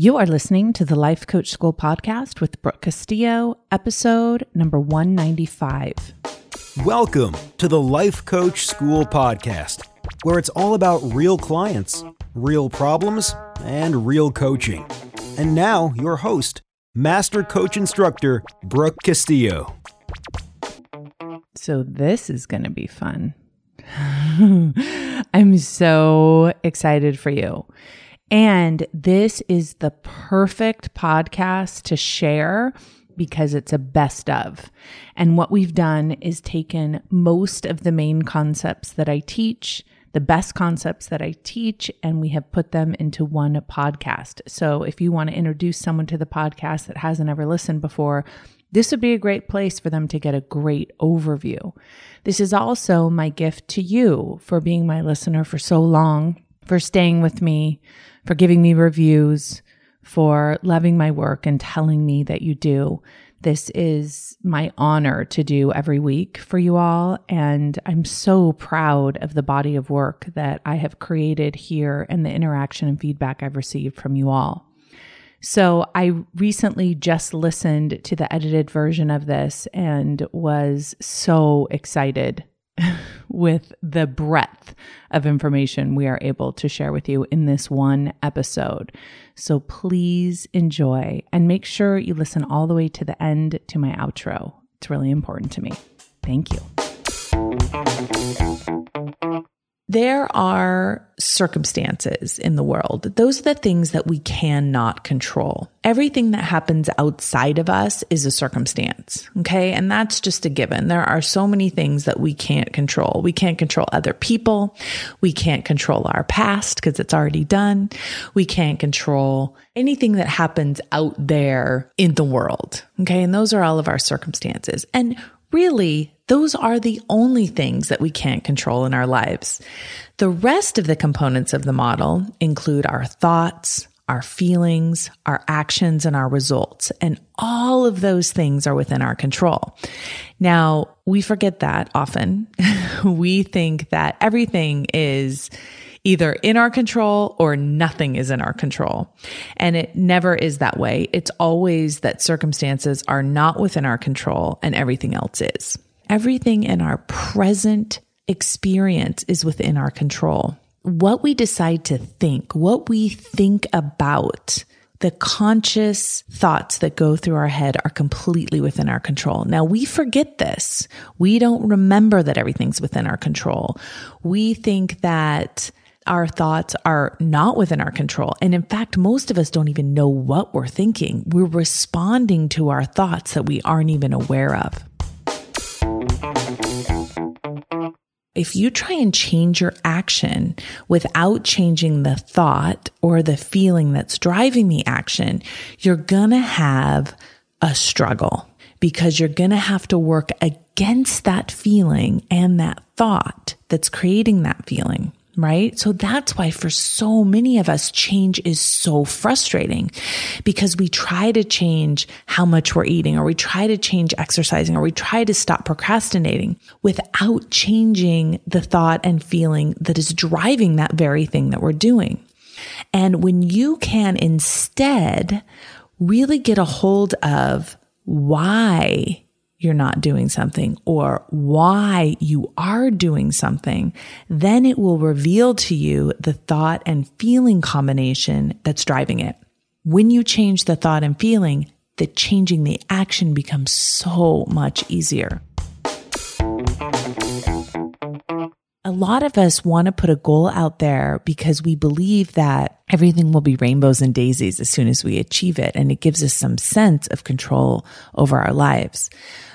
You are listening to the Life Coach School podcast with Brooke Castillo, episode number 195. Welcome to the Life Coach School podcast, where it's all about real clients, real problems, and real coaching. And now, your host, Master Coach Instructor Brooke Castillo. So, this is going to be fun. I'm so excited for you. And this is the perfect podcast to share because it's a best of. And what we've done is taken most of the main concepts that I teach, the best concepts that I teach, and we have put them into one podcast. So if you want to introduce someone to the podcast that hasn't ever listened before, this would be a great place for them to get a great overview. This is also my gift to you for being my listener for so long, for staying with me, for giving me reviews, for loving my work and telling me that you do. This is my honor to do every week for you all. And I'm so proud of the body of work that I have created here and the interaction and feedback I've received from you all. So I recently just listened to the edited version of this and was so excited with the breadth of information we are able to share with you in this one episode. So please enjoy and make sure you listen all the way to the end to my outro. It's really important to me. Thank you. There are circumstances in the world. Those are the things that we cannot control. Everything that happens outside of us is a circumstance. Okay. And that's just a given. There are so many things that we can't control. We can't control other people. We can't control our past because it's already done. We can't control anything that happens out there in the world. Okay. And those are all of our circumstances. And really, those are the only things that we can't control in our lives. The rest of the components of the model include our thoughts, our feelings, our actions, and our results. And all of those things are within our control. Now, we forget that often. we think that everything is either in our control or nothing is in our control. And it never is that way. It's always that circumstances are not within our control and everything else is. Everything in our present experience is within our control. What we decide to think, what we think about, the conscious thoughts that go through our head are completely within our control. Now we forget this. We don't remember that everything's within our control. We think that our thoughts are not within our control. And in fact, most of us don't even know what we're thinking. We're responding to our thoughts that we aren't even aware of. If you try and change your action without changing the thought or the feeling that's driving the action, you're going to have a struggle because you're going to have to work against that feeling and that thought that's creating that feeling right? So that's why for so many of us, change is so frustrating because we try to change how much we're eating or we try to change exercising or we try to stop procrastinating without changing the thought and feeling that is driving that very thing that we're doing. And when you can instead really get a hold of why you're not doing something or why you are doing something, then it will reveal to you the thought and feeling combination that's driving it. When you change the thought and feeling, the changing the action becomes so much easier. A lot of us want to put a goal out there because we believe that everything will be rainbows and daisies as soon as we achieve it. And it gives us some sense of control over our lives.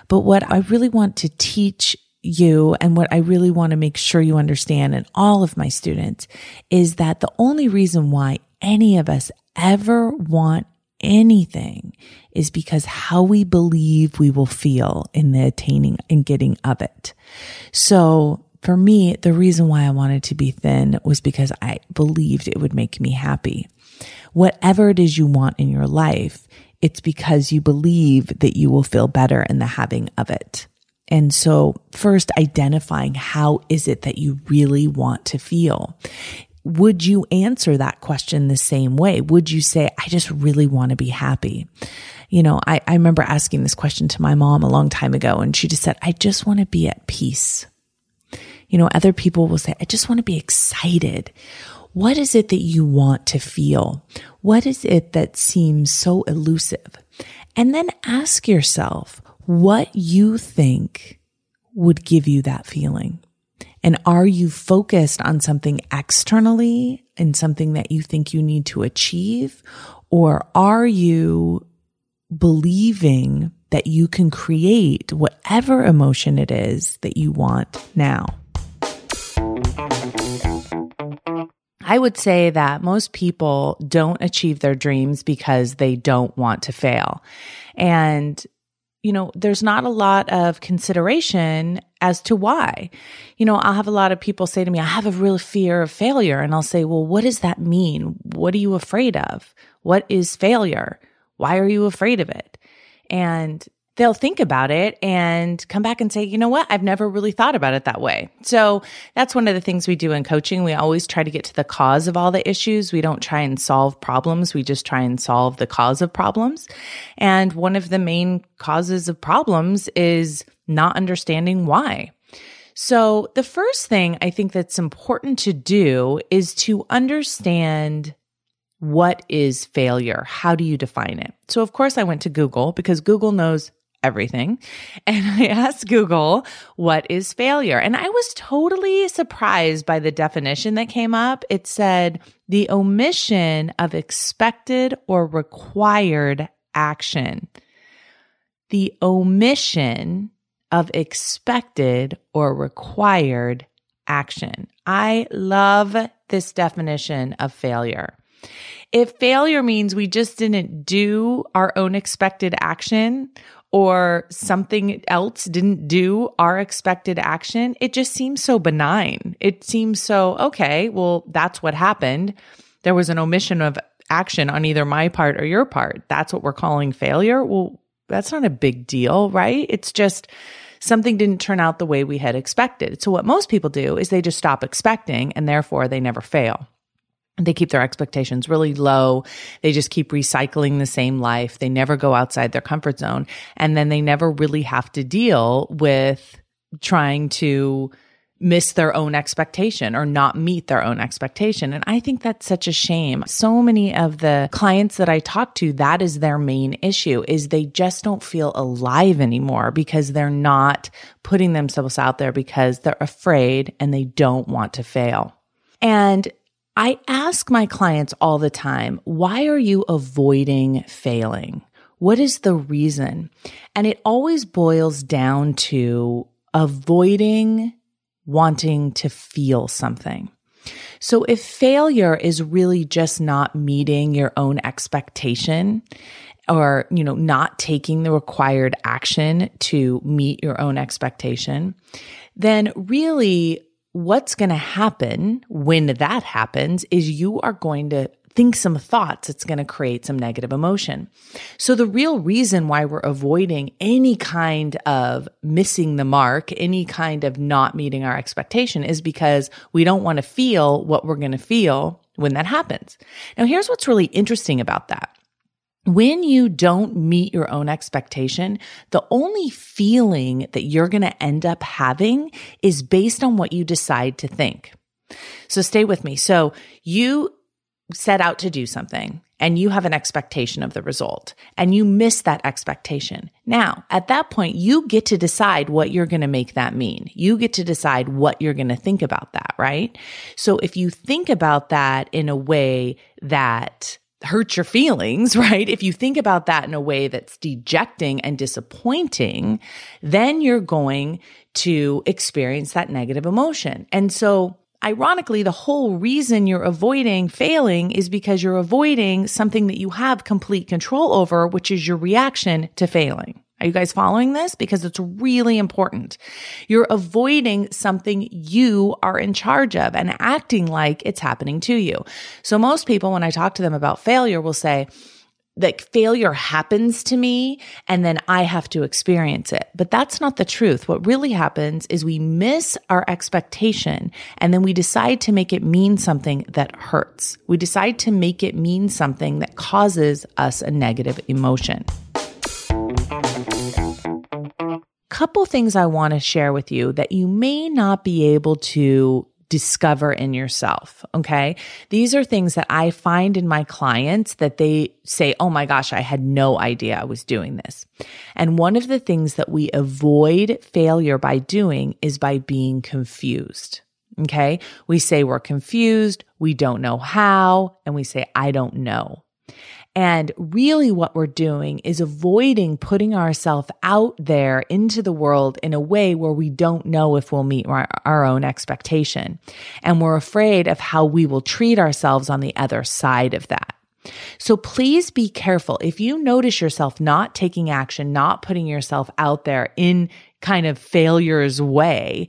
But what I really want to teach you and what I really want to make sure you understand and all of my students is that the only reason why any of us ever want anything is because how we believe we will feel in the attaining and getting of it. So for me, the reason why I wanted to be thin was because I believed it would make me happy. Whatever it is you want in your life, it's because you believe that you will feel better in the having of it. And so first identifying how is it that you really want to feel? would you answer that question the same way? Would you say, I just really want to be happy? You know, I, I remember asking this question to my mom a long time ago, and she just said, I just want to be at peace. You know, other people will say, I just want to be excited. What is it that you want to feel? What is it that seems so elusive? And then ask yourself what you think would give you that feeling. And are you focused on something externally and something that you think you need to achieve? Or are you believing that you can create whatever emotion it is that you want now? I would say that most people don't achieve their dreams because they don't want to fail. And you know, there's not a lot of consideration as to why. You know, I'll have a lot of people say to me, I have a real fear of failure. And I'll say, well, what does that mean? What are you afraid of? What is failure? Why are you afraid of it? And they'll think about it and come back and say, you know what? I've never really thought about it that way. So that's one of the things we do in coaching. We always try to get to the cause of all the issues. We don't try and solve problems. We just try and solve the cause of problems. And one of the main causes of problems is not understanding why. So the first thing I think that's important to do is to understand what is failure? How do you define it? So, of course, I went to Google because Google knows everything. And I asked Google, what is failure? And I was totally surprised by the definition that came up. It said the omission of expected or required action. The omission of expected or required action. I love this definition of failure. If failure means we just didn't do our own expected action or something else didn't do our expected action, it just seems so benign. It seems so, okay, well, that's what happened. There was an omission of action on either my part or your part. That's what we're calling failure. Well, that's not a big deal, right? It's just something didn't turn out the way we had expected. So, what most people do is they just stop expecting and therefore they never fail they keep their expectations really low. They just keep recycling the same life. They never go outside their comfort zone. And then they never really have to deal with trying to miss their own expectation or not meet their own expectation. And I think that's such a shame. So many of the clients that I talk to, that is their main issue is they just don't feel alive anymore because they're not putting themselves out there because they're afraid and they don't want to fail. And I ask my clients all the time, why are you avoiding failing? What is the reason? And it always boils down to avoiding wanting to feel something. So if failure is really just not meeting your own expectation or, you know, not taking the required action to meet your own expectation, then really what's going to happen when that happens is you are going to think some thoughts. It's going to create some negative emotion. So the real reason why we're avoiding any kind of missing the mark, any kind of not meeting our expectation is because we don't want to feel what we're going to feel when that happens. Now, here's what's really interesting about that when you don't meet your own expectation, the only feeling that you're going to end up having is based on what you decide to think. So stay with me. So you set out to do something and you have an expectation of the result and you miss that expectation. Now, at that point, you get to decide what you're going to make that mean. You get to decide what you're going to think about that, right? So if you think about that in a way that hurt your feelings, right? If you think about that in a way that's dejecting and disappointing, then you're going to experience that negative emotion. And so ironically, the whole reason you're avoiding failing is because you're avoiding something that you have complete control over, which is your reaction to failing. Are you guys following this? Because it's really important. You're avoiding something you are in charge of and acting like it's happening to you. So most people, when I talk to them about failure, will say, like failure happens to me and then I have to experience it. But that's not the truth. What really happens is we miss our expectation and then we decide to make it mean something that hurts. We decide to make it mean something that causes us a negative emotion. Couple things I want to share with you that you may not be able to discover in yourself. Okay. These are things that I find in my clients that they say, Oh my gosh, I had no idea I was doing this. And one of the things that we avoid failure by doing is by being confused. Okay. We say we're confused. We don't know how. And we say, I don't know. And really what we're doing is avoiding putting ourselves out there into the world in a way where we don't know if we'll meet our, our, own expectation. And we're afraid of how we will treat ourselves on the other side of that. So please be careful. If you notice yourself not taking action, not putting yourself out there in kind of failure's way,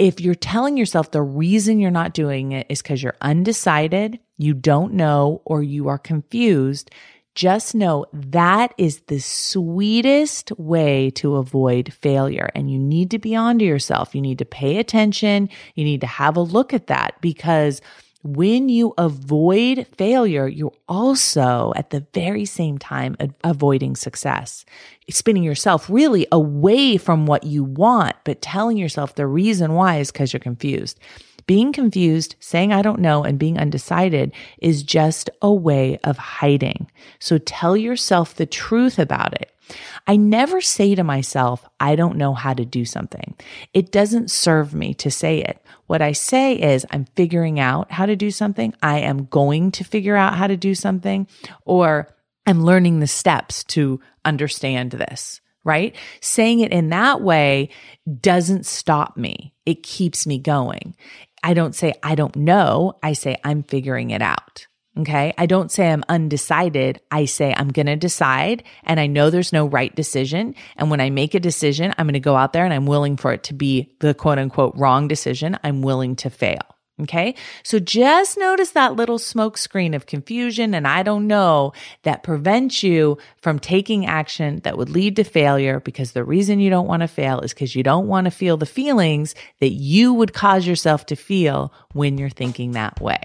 if you're telling yourself the reason you're not doing it is because you're undecided, you don't know, or you are confused, just know that is the sweetest way to avoid failure. And you need to be onto yourself. You need to pay attention. You need to have a look at that because when you avoid failure, you're also at the very same time avoiding success, spinning yourself really away from what you want, but telling yourself the reason why is because you're confused. Being confused, saying I don't know, and being undecided is just a way of hiding. So tell yourself the truth about it. I never say to myself, I don't know how to do something. It doesn't serve me to say it. What I say is, I'm figuring out how to do something. I am going to figure out how to do something, or I'm learning the steps to understand this, right? Saying it in that way doesn't stop me. It keeps me going. I don't say, I don't know. I say, I'm figuring it out. Okay. I don't say I'm undecided. I say I'm going to decide and I know there's no right decision. And when I make a decision, I'm going to go out there and I'm willing for it to be the quote unquote wrong decision. I'm willing to fail. Okay. So just notice that little smoke screen of confusion and I don't know that prevents you from taking action that would lead to failure because the reason you don't want to fail is because you don't want to feel the feelings that you would cause yourself to feel when you're thinking that way.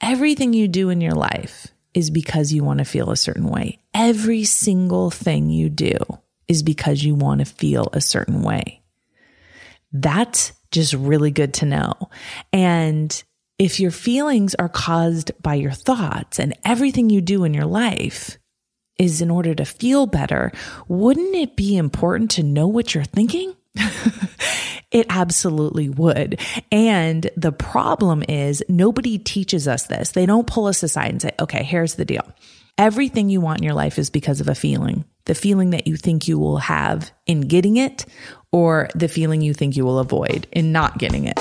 Everything you do in your life is because you want to feel a certain way. Every single thing you do is because you want to feel a certain way. That's just really good to know. And if your feelings are caused by your thoughts and everything you do in your life is in order to feel better, wouldn't it be important to know what you're thinking? It absolutely would. And the problem is nobody teaches us this. They don't pull us aside and say, okay, here's the deal. Everything you want in your life is because of a feeling. The feeling that you think you will have in getting it, or the feeling you think you will avoid in not getting it.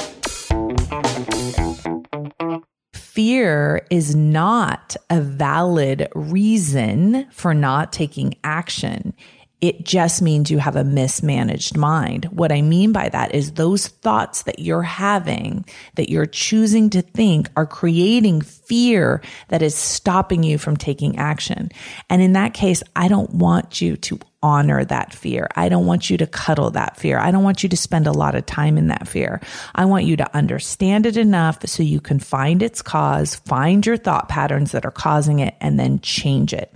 Fear is not a valid reason for not taking action. It just means you have a mismanaged mind. What I mean by that is those thoughts that you're having, that you're choosing to think are creating fear that is stopping you from taking action. And in that case, I don't want you to honor that fear. I don't want you to cuddle that fear. I don't want you to spend a lot of time in that fear. I want you to understand it enough so you can find its cause, find your thought patterns that are causing it, and then change it.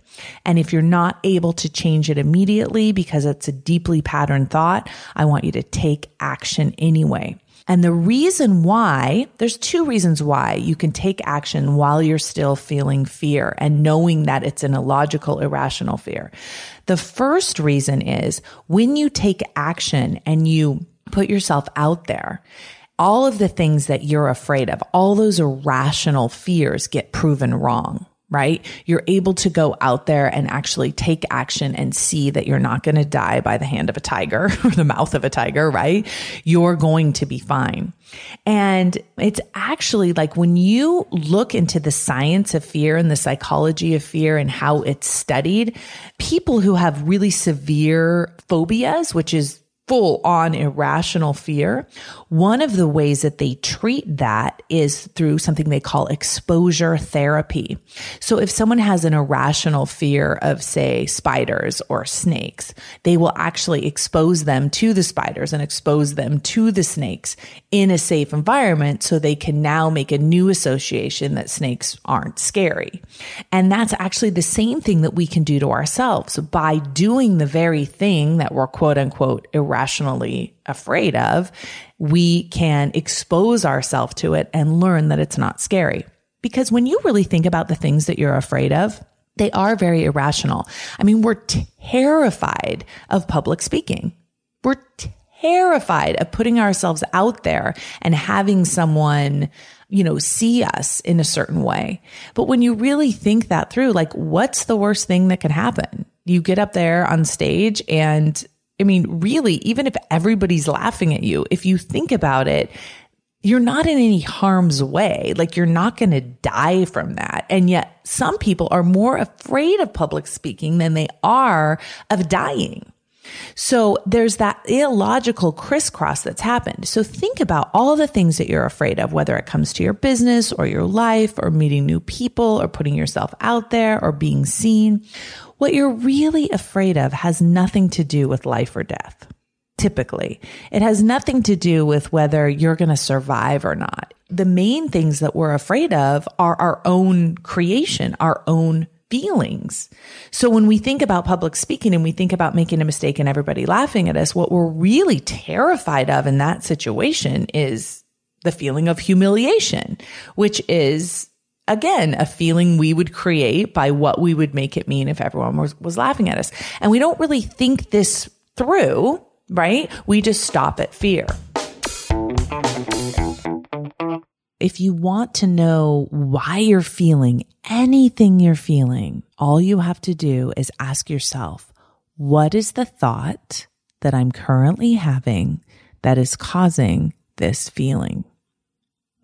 And if you're not able to change it immediately because it's a deeply patterned thought, I want you to take action anyway. And the reason why, there's two reasons why you can take action while you're still feeling fear and knowing that it's an illogical, irrational fear. The first reason is when you take action and you put yourself out there, all of the things that you're afraid of, all those irrational fears get proven wrong right? You're able to go out there and actually take action and see that you're not going to die by the hand of a tiger or the mouth of a tiger, right? You're going to be fine. And it's actually like when you look into the science of fear and the psychology of fear and how it's studied, people who have really severe phobias, which is full on irrational fear, one of the ways that they treat that is through something they call exposure therapy. So if someone has an irrational fear of, say, spiders or snakes, they will actually expose them to the spiders and expose them to the snakes in a safe environment so they can now make a new association that snakes aren't scary. And that's actually the same thing that we can do to ourselves by doing the very thing that we're quote unquote irrationally afraid of, we can expose ourselves to it and learn that it's not scary. Because when you really think about the things that you're afraid of, they are very irrational. I mean, we're terrified of public speaking. We're terrified of putting ourselves out there and having someone, you know, see us in a certain way. But when you really think that through, like, what's the worst thing that can happen? You get up there on stage and I mean, really, even if everybody's laughing at you, if you think about it, you're not in any harm's way. Like you're not going to die from that. And yet some people are more afraid of public speaking than they are of dying. So there's that illogical crisscross that's happened. So think about all the things that you're afraid of, whether it comes to your business or your life or meeting new people or putting yourself out there or being seen. What you're really afraid of has nothing to do with life or death. Typically, it has nothing to do with whether you're going to survive or not. The main things that we're afraid of are our own creation, our own feelings. So when we think about public speaking and we think about making a mistake and everybody laughing at us, what we're really terrified of in that situation is the feeling of humiliation, which is again, a feeling we would create by what we would make it mean if everyone was, was laughing at us. And we don't really think this through, right? We just stop at fear. If you want to know why you're feeling anything you're feeling, all you have to do is ask yourself, what is the thought that I'm currently having that is causing this feeling?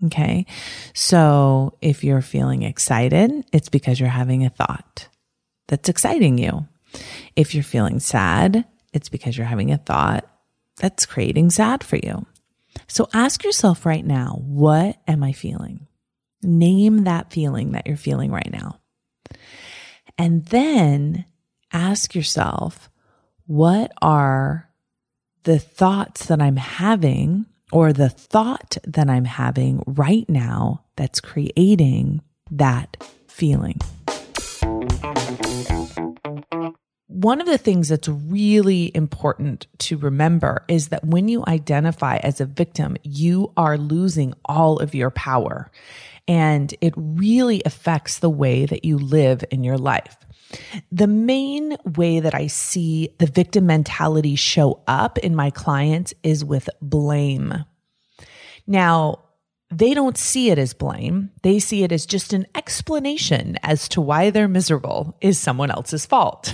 Okay. So if you're feeling excited, it's because you're having a thought that's exciting you. If you're feeling sad, it's because you're having a thought that's creating sad for you. So ask yourself right now, what am I feeling? Name that feeling that you're feeling right now. And then ask yourself, what are the thoughts that I'm having or the thought that I'm having right now that's creating that feeling. One of the things that's really important to remember is that when you identify as a victim, you are losing all of your power. And it really affects the way that you live in your life. The main way that I see the victim mentality show up in my clients is with blame. Now, they don't see it as blame. They see it as just an explanation as to why they're miserable is someone else's fault.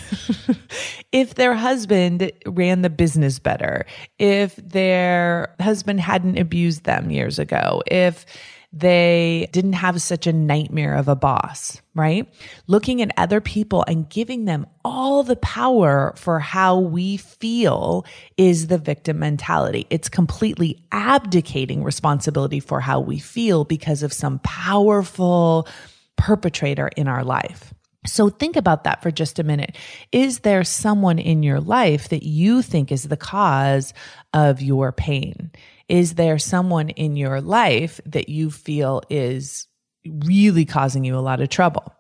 if their husband ran the business better, if their husband hadn't abused them years ago, if they didn't have such a nightmare of a boss, right? Looking at other people and giving them all the power for how we feel is the victim mentality. It's completely abdicating responsibility for how we feel because of some powerful perpetrator in our life. So think about that for just a minute. Is there someone in your life that you think is the cause of your pain? Is there someone in your life that you feel is really causing you a lot of trouble?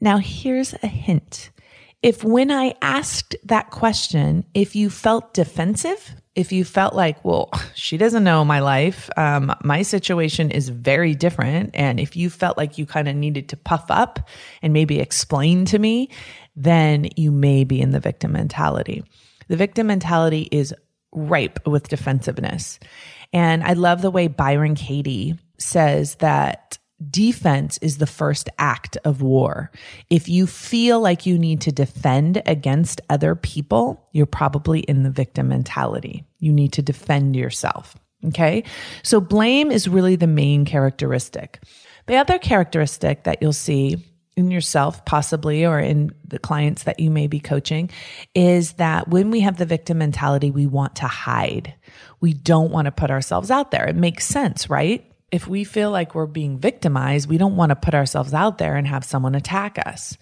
Now, here's a hint. If when I asked that question, if you felt defensive, if you felt like, well, she doesn't know my life, um, my situation is very different. And if you felt like you kind of needed to puff up and maybe explain to me, then you may be in the victim mentality. The victim mentality is ripe with defensiveness. And I love the way Byron Katie says that defense is the first act of war. If you feel like you need to defend against other people, you're probably in the victim mentality. You need to defend yourself. Okay. So blame is really the main characteristic. The other characteristic that you'll see in yourself, possibly, or in the clients that you may be coaching, is that when we have the victim mentality, we want to hide. We don't want to put ourselves out there. It makes sense, right? If we feel like we're being victimized, we don't want to put ourselves out there and have someone attack us.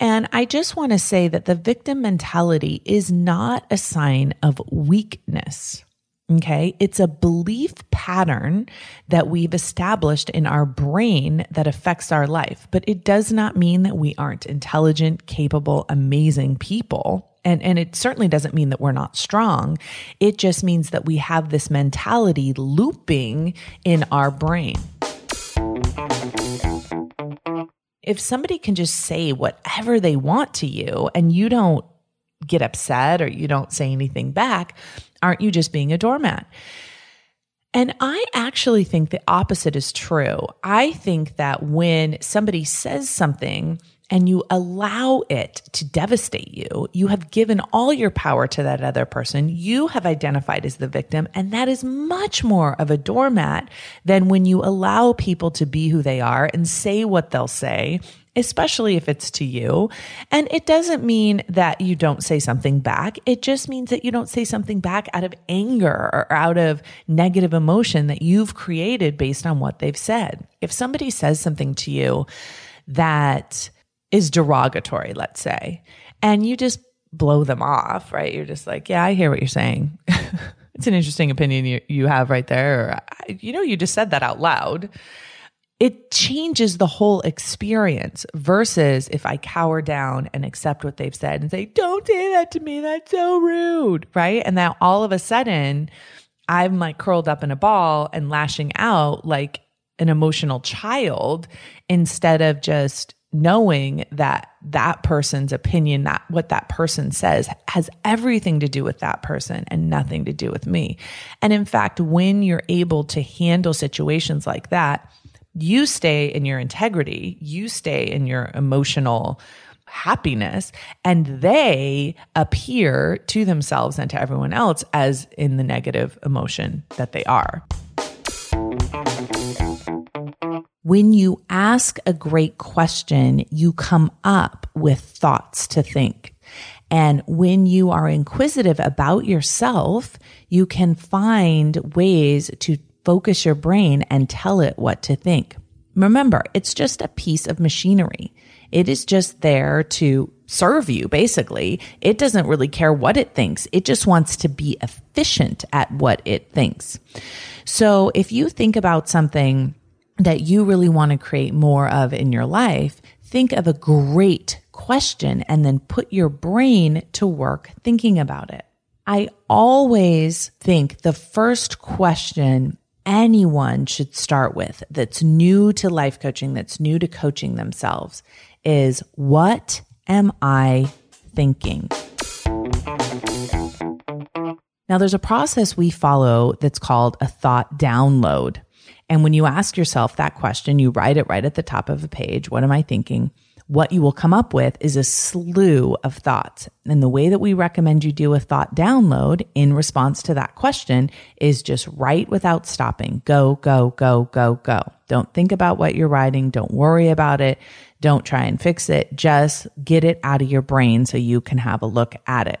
And I just want to say that the victim mentality is not a sign of weakness. Okay. It's a belief pattern that we've established in our brain that affects our life, but it does not mean that we aren't intelligent, capable, amazing people. And, and it certainly doesn't mean that we're not strong. It just means that we have this mentality looping in our brain. If somebody can just say whatever they want to you and you don't get upset or you don't say anything back, aren't you just being a doormat? And I actually think the opposite is true. I think that when somebody says something and you allow it to devastate you, you have given all your power to that other person. You have identified as the victim. And that is much more of a doormat than when you allow people to be who they are and say what they'll say especially if it's to you. And it doesn't mean that you don't say something back. It just means that you don't say something back out of anger or out of negative emotion that you've created based on what they've said. If somebody says something to you that is derogatory, let's say, and you just blow them off, right? You're just like, yeah, I hear what you're saying. it's an interesting opinion you, you have right there. You know, you just said that out loud. It changes the whole experience versus if I cower down and accept what they've said and say, don't say that to me. That's so rude. Right. And now all of a sudden, I'm like curled up in a ball and lashing out like an emotional child instead of just knowing that that person's opinion, that what that person says has everything to do with that person and nothing to do with me. And in fact, when you're able to handle situations like that, you stay in your integrity, you stay in your emotional happiness, and they appear to themselves and to everyone else as in the negative emotion that they are. When you ask a great question, you come up with thoughts to think. And when you are inquisitive about yourself, you can find ways to focus your brain and tell it what to think. Remember, it's just a piece of machinery. It is just there to serve you, basically. It doesn't really care what it thinks. It just wants to be efficient at what it thinks. So if you think about something that you really want to create more of in your life, think of a great question and then put your brain to work thinking about it. I always think the first question anyone should start with that's new to life coaching, that's new to coaching themselves is what am I thinking? Now, there's a process we follow that's called a thought download. And when you ask yourself that question, you write it right at the top of a page. What am I thinking? What you will come up with is a slew of thoughts. And the way that we recommend you do a thought download in response to that question is just write without stopping. Go, go, go, go, go. Don't think about what you're writing. Don't worry about it. Don't try and fix it. Just get it out of your brain so you can have a look at it.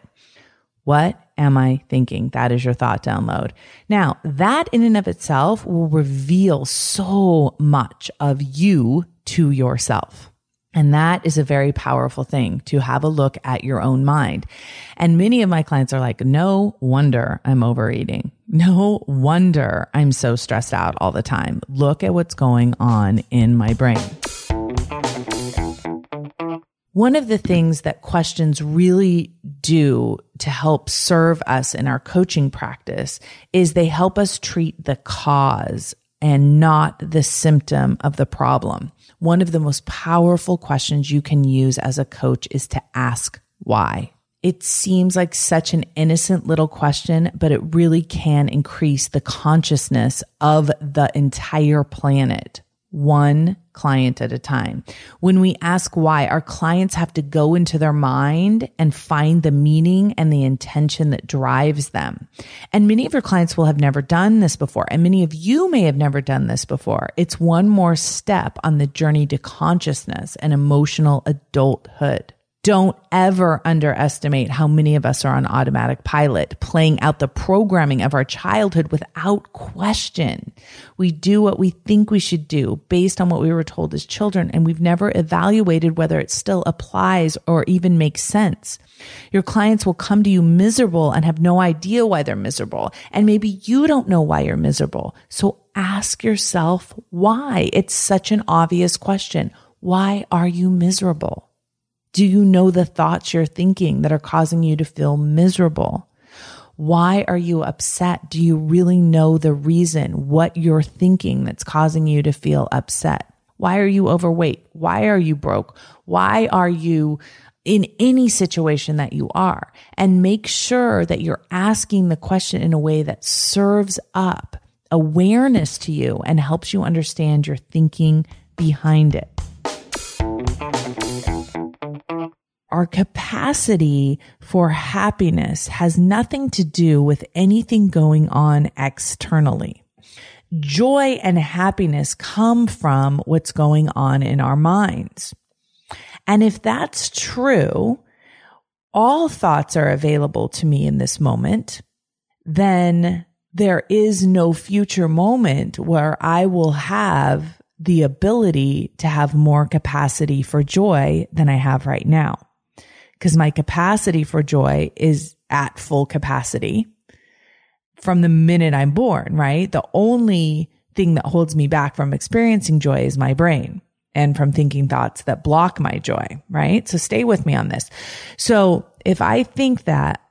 What am I thinking? That is your thought download. Now, that in and of itself will reveal so much of you to yourself. And that is a very powerful thing to have a look at your own mind. And many of my clients are like, no wonder I'm overeating. No wonder I'm so stressed out all the time. Look at what's going on in my brain. One of the things that questions really do to help serve us in our coaching practice is they help us treat the cause and not the symptom of the problem. One of the most powerful questions you can use as a coach is to ask why. It seems like such an innocent little question, but it really can increase the consciousness of the entire planet one client at a time. When we ask why, our clients have to go into their mind and find the meaning and the intention that drives them. And many of your clients will have never done this before. And many of you may have never done this before. It's one more step on the journey to consciousness and emotional adulthood. Don't ever underestimate how many of us are on automatic pilot, playing out the programming of our childhood without question. We do what we think we should do based on what we were told as children, and we've never evaluated whether it still applies or even makes sense. Your clients will come to you miserable and have no idea why they're miserable. And maybe you don't know why you're miserable. So ask yourself why. It's such an obvious question. Why are you miserable? Do you know the thoughts you're thinking that are causing you to feel miserable? Why are you upset? Do you really know the reason, what you're thinking that's causing you to feel upset? Why are you overweight? Why are you broke? Why are you in any situation that you are? And make sure that you're asking the question in a way that serves up awareness to you and helps you understand your thinking behind it. Our capacity for happiness has nothing to do with anything going on externally. Joy and happiness come from what's going on in our minds. And if that's true, all thoughts are available to me in this moment, then there is no future moment where I will have the ability to have more capacity for joy than I have right now because my capacity for joy is at full capacity from the minute I'm born, right? The only thing that holds me back from experiencing joy is my brain and from thinking thoughts that block my joy, right? So stay with me on this. So if I think that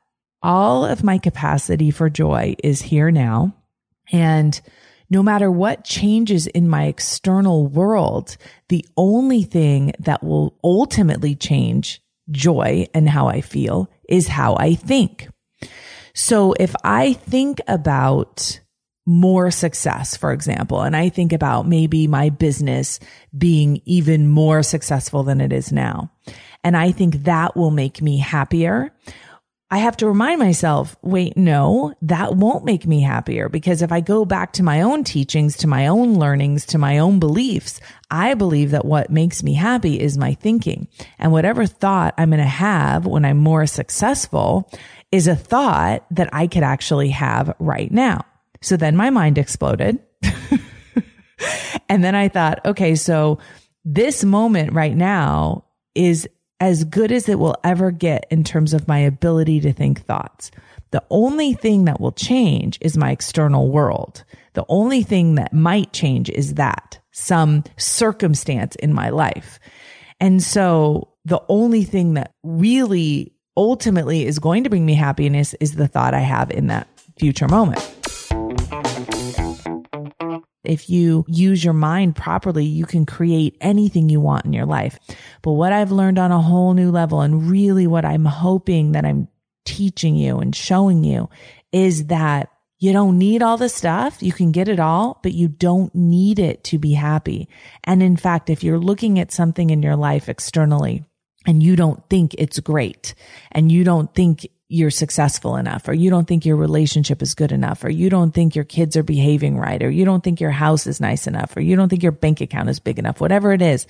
all of my capacity for joy is here now and no matter what changes in my external world, the only thing that will ultimately change joy and how I feel is how I think. So if I think about more success, for example, and I think about maybe my business being even more successful than it is now, and I think that will make me happier. I have to remind myself, wait, no, that won't make me happier because if I go back to my own teachings, to my own learnings, to my own beliefs, I believe that what makes me happy is my thinking. And whatever thought I'm going to have when I'm more successful is a thought that I could actually have right now. So then my mind exploded. and then I thought, okay, so this moment right now is as good as it will ever get in terms of my ability to think thoughts. The only thing that will change is my external world. The only thing that might change is that some circumstance in my life. And so the only thing that really ultimately is going to bring me happiness is the thought I have in that future moment if you use your mind properly, you can create anything you want in your life. But what I've learned on a whole new level and really what I'm hoping that I'm teaching you and showing you is that you don't need all the stuff. You can get it all, but you don't need it to be happy. And in fact, if you're looking at something in your life externally and you don't think it's great and you don't think you're successful enough or you don't think your relationship is good enough or you don't think your kids are behaving right or you don't think your house is nice enough or you don't think your bank account is big enough, whatever it is,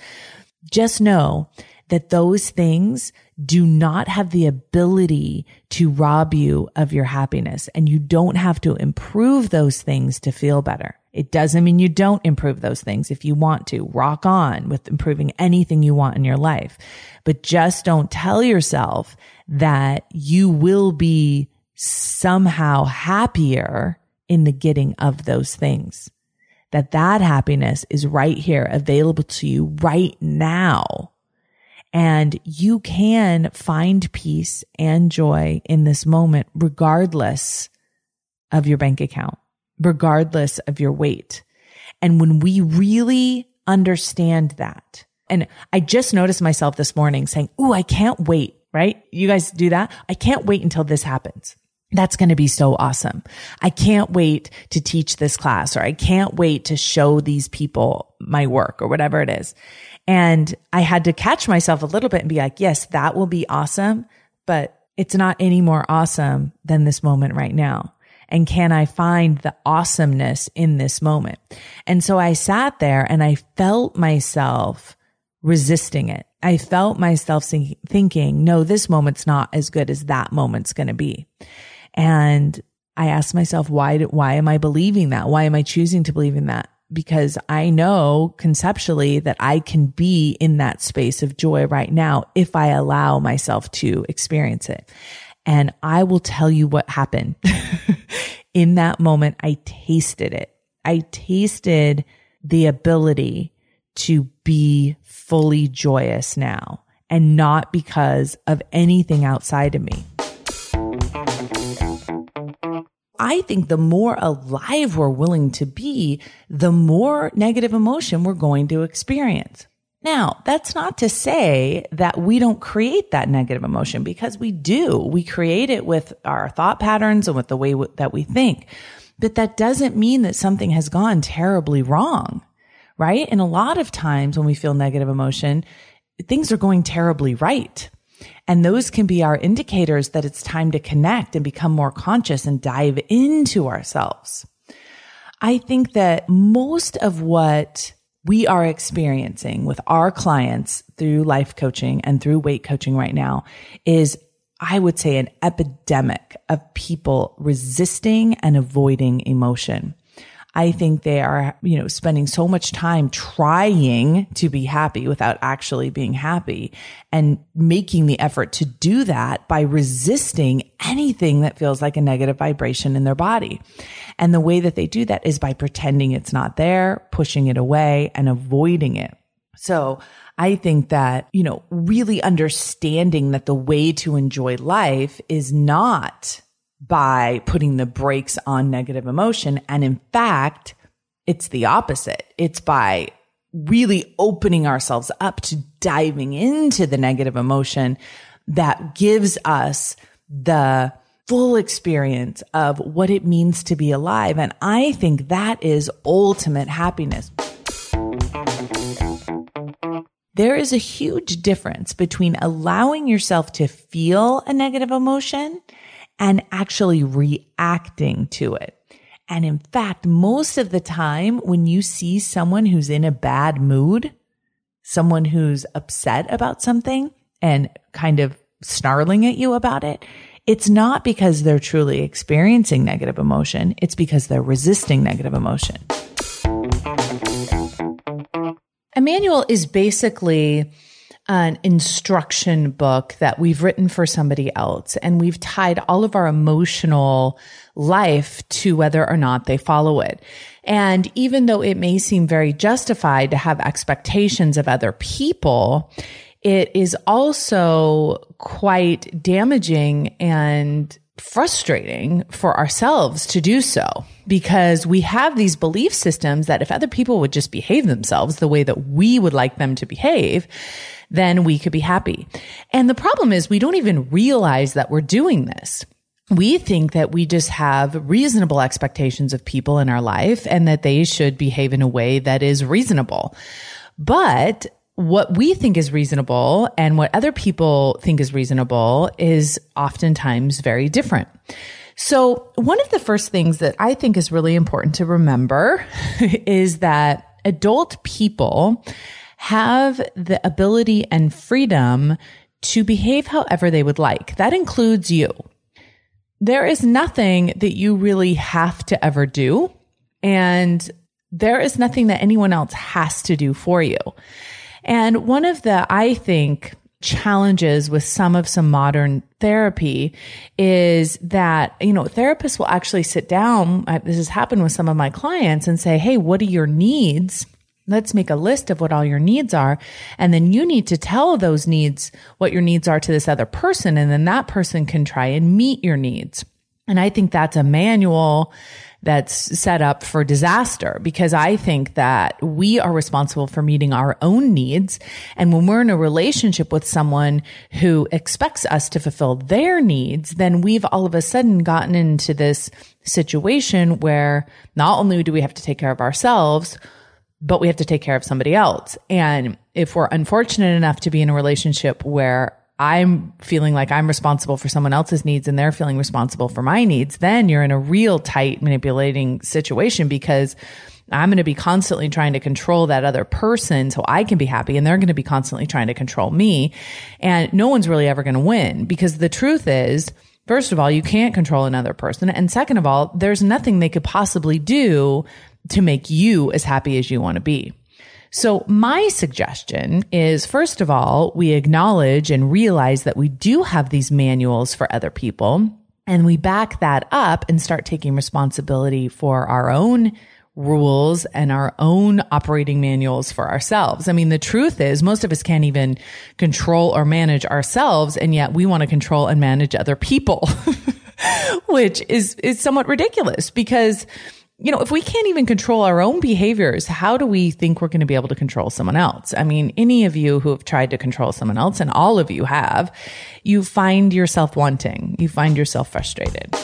just know that those things do not have the ability to rob you of your happiness and you don't have to improve those things to feel better. It doesn't mean you don't improve those things if you want to. Rock on with improving anything you want in your life. But just don't tell yourself that you will be somehow happier in the getting of those things. That that happiness is right here available to you right now. And you can find peace and joy in this moment, regardless of your bank account, regardless of your weight. And when we really understand that, and I just noticed myself this morning saying, Oh, I can't wait right? You guys do that. I can't wait until this happens. That's going to be so awesome. I can't wait to teach this class or I can't wait to show these people my work or whatever it is. And I had to catch myself a little bit and be like, yes, that will be awesome, but it's not any more awesome than this moment right now. And can I find the awesomeness in this moment? And so I sat there and I felt myself resisting it. I felt myself thinking, no, this moment's not as good as that moment's going to be. And I asked myself, why, do, why am I believing that? Why am I choosing to believe in that? Because I know conceptually that I can be in that space of joy right now if I allow myself to experience it. And I will tell you what happened. in that moment, I tasted it. I tasted the ability to be fully joyous now and not because of anything outside of me. I think the more alive we're willing to be, the more negative emotion we're going to experience. Now, that's not to say that we don't create that negative emotion because we do. We create it with our thought patterns and with the way w- that we think. But that doesn't mean that something has gone terribly wrong, right? And a lot of times when we feel negative emotion, things are going terribly right. And those can be our indicators that it's time to connect and become more conscious and dive into ourselves. I think that most of what we are experiencing with our clients through life coaching and through weight coaching right now is I would say an epidemic of people resisting and avoiding emotion. I think they are, you know, spending so much time trying to be happy without actually being happy and making the effort to do that by resisting anything that feels like a negative vibration in their body. And the way that they do that is by pretending it's not there, pushing it away and avoiding it. So I think that, you know, really understanding that the way to enjoy life is not by putting the brakes on negative emotion. And in fact, it's the opposite. It's by really opening ourselves up to diving into the negative emotion that gives us the full experience of what it means to be alive. And I think that is ultimate happiness. There is a huge difference between allowing yourself to feel a negative emotion and actually reacting to it. And in fact, most of the time when you see someone who's in a bad mood, someone who's upset about something and kind of snarling at you about it, it's not because they're truly experiencing negative emotion. It's because they're resisting negative emotion. A manual is basically an instruction book that we've written for somebody else and we've tied all of our emotional life to whether or not they follow it. And even though it may seem very justified to have expectations of other people, it is also quite damaging and frustrating for ourselves to do so because we have these belief systems that if other people would just behave themselves the way that we would like them to behave, then we could be happy. And the problem is we don't even realize that we're doing this. We think that we just have reasonable expectations of people in our life and that they should behave in a way that is reasonable. But what we think is reasonable and what other people think is reasonable is oftentimes very different. So one of the first things that I think is really important to remember is that adult people have the ability and freedom to behave however they would like. That includes you. There is nothing that you really have to ever do. And there is nothing that anyone else has to do for you. And one of the, I think, challenges with some of some modern therapy is that, you know, therapists will actually sit down. Uh, this has happened with some of my clients and say, Hey, what are your needs? Let's make a list of what all your needs are. And then you need to tell those needs, what your needs are to this other person. And then that person can try and meet your needs. And I think that's a manual that's set up for disaster because I think that we are responsible for meeting our own needs. And when we're in a relationship with someone who expects us to fulfill their needs, then we've all of a sudden gotten into this situation where not only do we have to take care of ourselves, but we have to take care of somebody else. And if we're unfortunate enough to be in a relationship where I'm feeling like I'm responsible for someone else's needs and they're feeling responsible for my needs, then you're in a real tight manipulating situation because I'm going to be constantly trying to control that other person so I can be happy and they're going to be constantly trying to control me. And no one's really ever going to win because the truth is, first of all, you can't control another person. And second of all, there's nothing they could possibly do to make you as happy as you want to be. So my suggestion is first of all, we acknowledge and realize that we do have these manuals for other people and we back that up and start taking responsibility for our own rules and our own operating manuals for ourselves. I mean, the truth is most of us can't even control or manage ourselves. And yet we want to control and manage other people, which is, is somewhat ridiculous because you know, if we can't even control our own behaviors, how do we think we're going to be able to control someone else? I mean, any of you who have tried to control someone else, and all of you have, you find yourself wanting, you find yourself frustrated.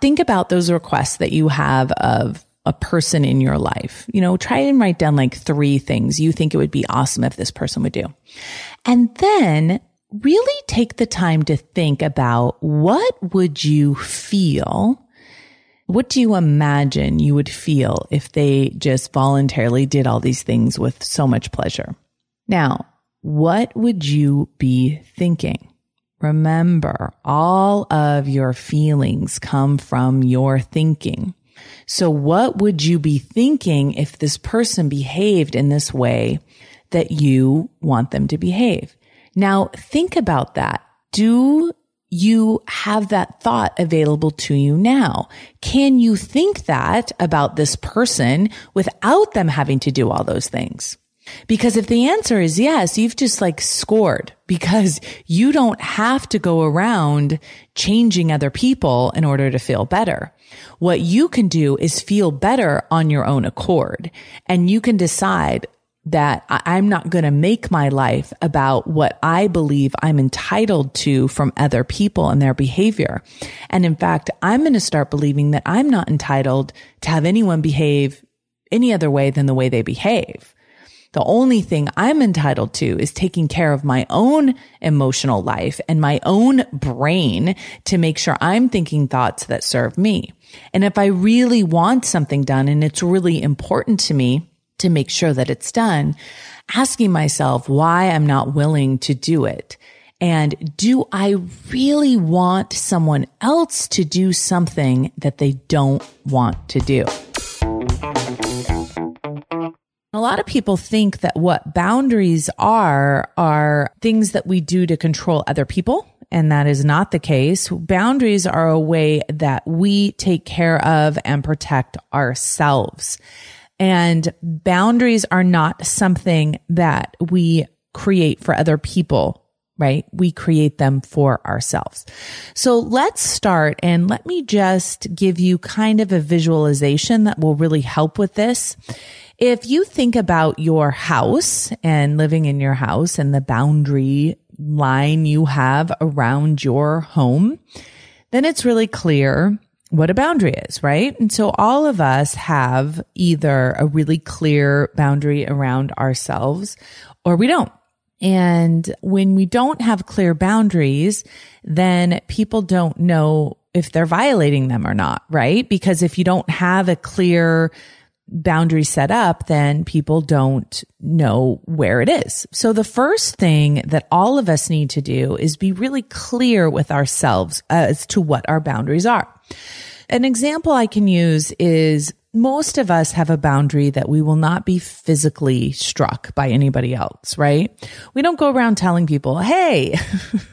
Think about those requests that you have of a person in your life. You know, try and write down like three things you think it would be awesome if this person would do. And then really take the time to think about what would you feel what do you imagine you would feel if they just voluntarily did all these things with so much pleasure? Now, what would you be thinking? Remember, all of your feelings come from your thinking. So what would you be thinking if this person behaved in this way that you want them to behave? Now think about that. Do you have that thought available to you now? Can you think that about this person without them having to do all those things? Because if the answer is yes, you've just like scored because you don't have to go around changing other people in order to feel better. What you can do is feel better on your own accord and you can decide that I'm not going to make my life about what I believe I'm entitled to from other people and their behavior. And in fact, I'm going to start believing that I'm not entitled to have anyone behave any other way than the way they behave. The only thing I'm entitled to is taking care of my own emotional life and my own brain to make sure I'm thinking thoughts that serve me. And if I really want something done and it's really important to me, to make sure that it's done, asking myself why I'm not willing to do it. And do I really want someone else to do something that they don't want to do? A lot of people think that what boundaries are, are things that we do to control other people. And that is not the case. Boundaries are a way that we take care of and protect ourselves. And boundaries are not something that we create for other people right? We create them for ourselves. So let's start and let me just give you kind of a visualization that will really help with this. If you think about your house and living in your house and the boundary line you have around your home, then it's really clear what a boundary is, right? And so all of us have either a really clear boundary around ourselves or we don't. And when we don't have clear boundaries, then people don't know if they're violating them or not, right? Because if you don't have a clear boundary set up, then people don't know where it is. So the first thing that all of us need to do is be really clear with ourselves as to what our boundaries are. An example I can use is most of us have a boundary that we will not be physically struck by anybody else, right? We don't go around telling people, Hey,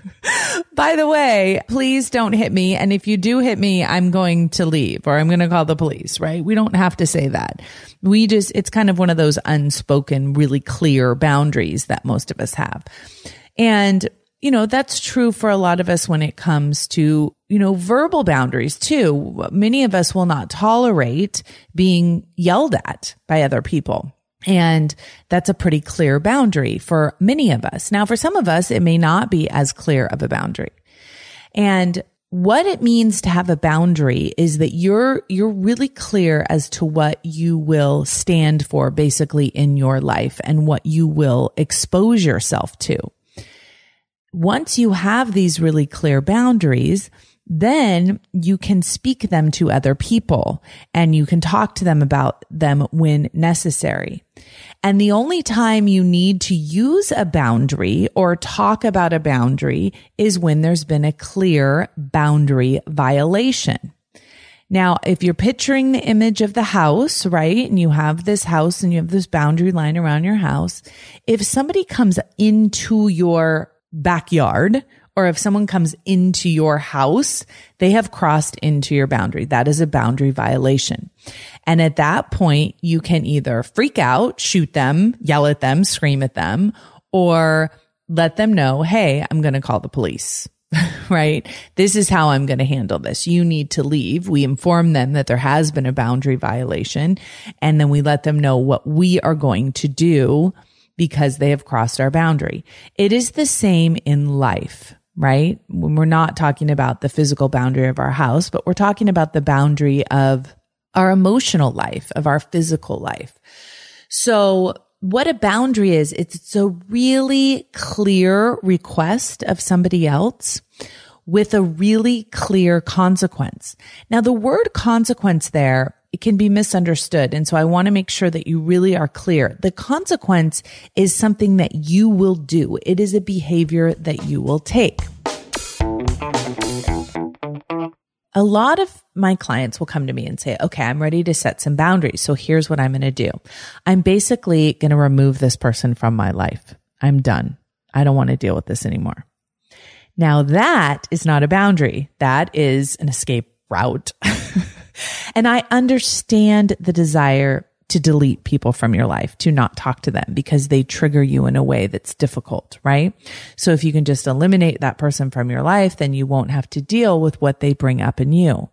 by the way, please don't hit me. And if you do hit me, I'm going to leave or I'm going to call the police, right? We don't have to say that. We just, it's kind of one of those unspoken, really clear boundaries that most of us have. And you know, that's true for a lot of us when it comes to, you know, verbal boundaries too. Many of us will not tolerate being yelled at by other people. And that's a pretty clear boundary for many of us. Now, for some of us, it may not be as clear of a boundary. And what it means to have a boundary is that you're, you're really clear as to what you will stand for basically in your life and what you will expose yourself to. Once you have these really clear boundaries, then you can speak them to other people and you can talk to them about them when necessary. And the only time you need to use a boundary or talk about a boundary is when there's been a clear boundary violation. Now, if you're picturing the image of the house, right? And you have this house and you have this boundary line around your house. If somebody comes into your backyard or if someone comes into your house, they have crossed into your boundary. That is a boundary violation. And at that point, you can either freak out, shoot them, yell at them, scream at them, or let them know, Hey, I'm going to call the police. right? This is how I'm going to handle this. You need to leave. We inform them that there has been a boundary violation and then we let them know what we are going to do because they have crossed our boundary. It is the same in life right? When we're not talking about the physical boundary of our house, but we're talking about the boundary of our emotional life, of our physical life. So what a boundary is, it's a really clear request of somebody else with a really clear consequence. Now, the word consequence there it can be misunderstood. And so I want to make sure that you really are clear. The consequence is something that you will do. It is a behavior that you will take. A lot of my clients will come to me and say, okay, I'm ready to set some boundaries. So here's what I'm going to do. I'm basically going to remove this person from my life. I'm done. I don't want to deal with this anymore. Now that is not a boundary. That is an escape route. And I understand the desire to delete people from your life, to not talk to them because they trigger you in a way that's difficult, right? So if you can just eliminate that person from your life, then you won't have to deal with what they bring up in you.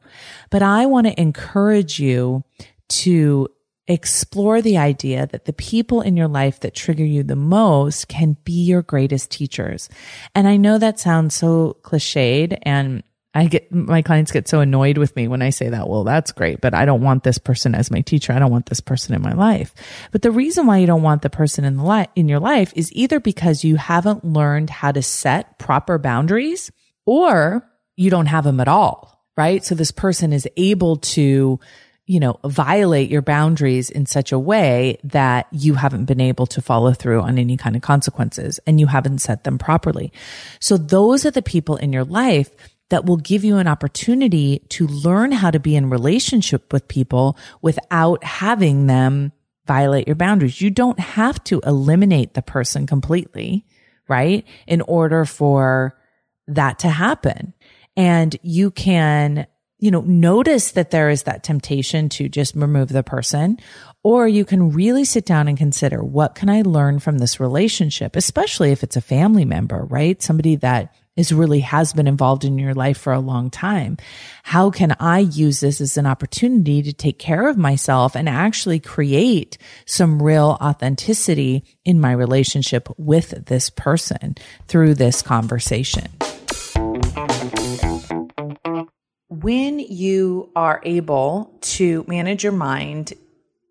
But I want to encourage you to explore the idea that the people in your life that trigger you the most can be your greatest teachers. And I know that sounds so cliched and I get my clients get so annoyed with me when I say that. Well, that's great, but I don't want this person as my teacher. I don't want this person in my life. But the reason why you don't want the person in the life in your life is either because you haven't learned how to set proper boundaries or you don't have them at all, right? So this person is able to you know, violate your boundaries in such a way that you haven't been able to follow through on any kind of consequences and you haven't set them properly. So those are the people in your life that will give you an opportunity to learn how to be in relationship with people without having them violate your boundaries. You don't have to eliminate the person completely, right? In order for that to happen. And you can, you know, notice that there is that temptation to just remove the person, or you can really sit down and consider what can I learn from this relationship, especially if it's a family member, right? Somebody that is really has been involved in your life for a long time. How can I use this as an opportunity to take care of myself and actually create some real authenticity in my relationship with this person through this conversation? When you are able to manage your mind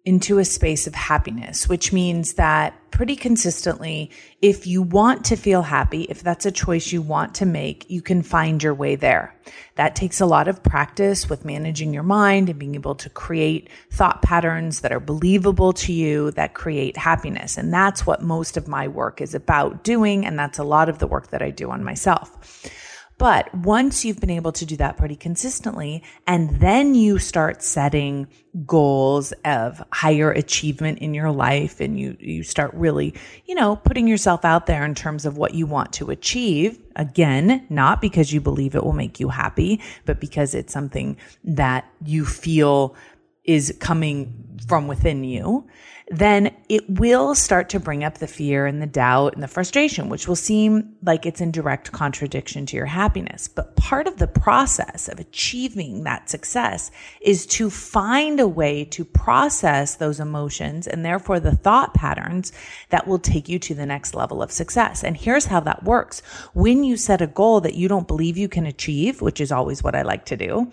into a space of happiness, which means that pretty consistently, if you want to feel happy, if that's a choice you want to make, you can find your way there. That takes a lot of practice with managing your mind and being able to create thought patterns that are believable to you that create happiness. And that's what most of my work is about doing. And that's a lot of the work that I do on myself. But once you've been able to do that pretty consistently, and then you start setting goals of higher achievement in your life, and you, you start really, you know, putting yourself out there in terms of what you want to achieve. Again, not because you believe it will make you happy, but because it's something that you feel is coming from within you then it will start to bring up the fear and the doubt and the frustration, which will seem like it's in direct contradiction to your happiness. But part of the process of achieving that success is to find a way to process those emotions and therefore the thought patterns that will take you to the next level of success. And here's how that works. When you set a goal that you don't believe you can achieve, which is always what I like to do,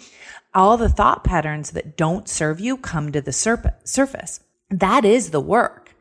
all the thought patterns that don't serve you come to the surface. That is the work,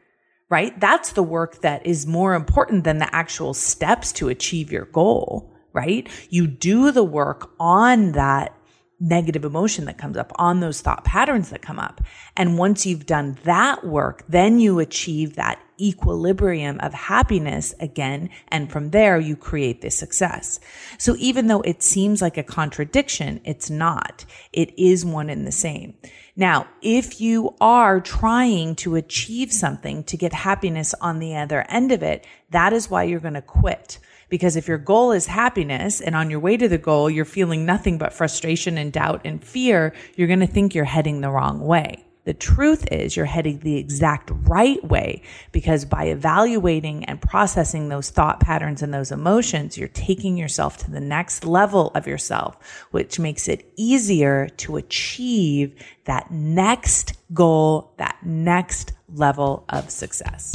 right? That's the work that is more important than the actual steps to achieve your goal, right? You do the work on that negative emotion that comes up, on those thought patterns that come up. And once you've done that work, then you achieve that equilibrium of happiness again. And from there, you create this success. So even though it seems like a contradiction, it's not. It is one and the same. Now, if you are trying to achieve something to get happiness on the other end of it, that is why you're going to quit. Because if your goal is happiness and on your way to the goal, you're feeling nothing but frustration and doubt and fear, you're going to think you're heading the wrong way. The truth is you're heading the exact right way because by evaluating and processing those thought patterns and those emotions, you're taking yourself to the next level of yourself, which makes it easier to achieve that next goal, that next level of success.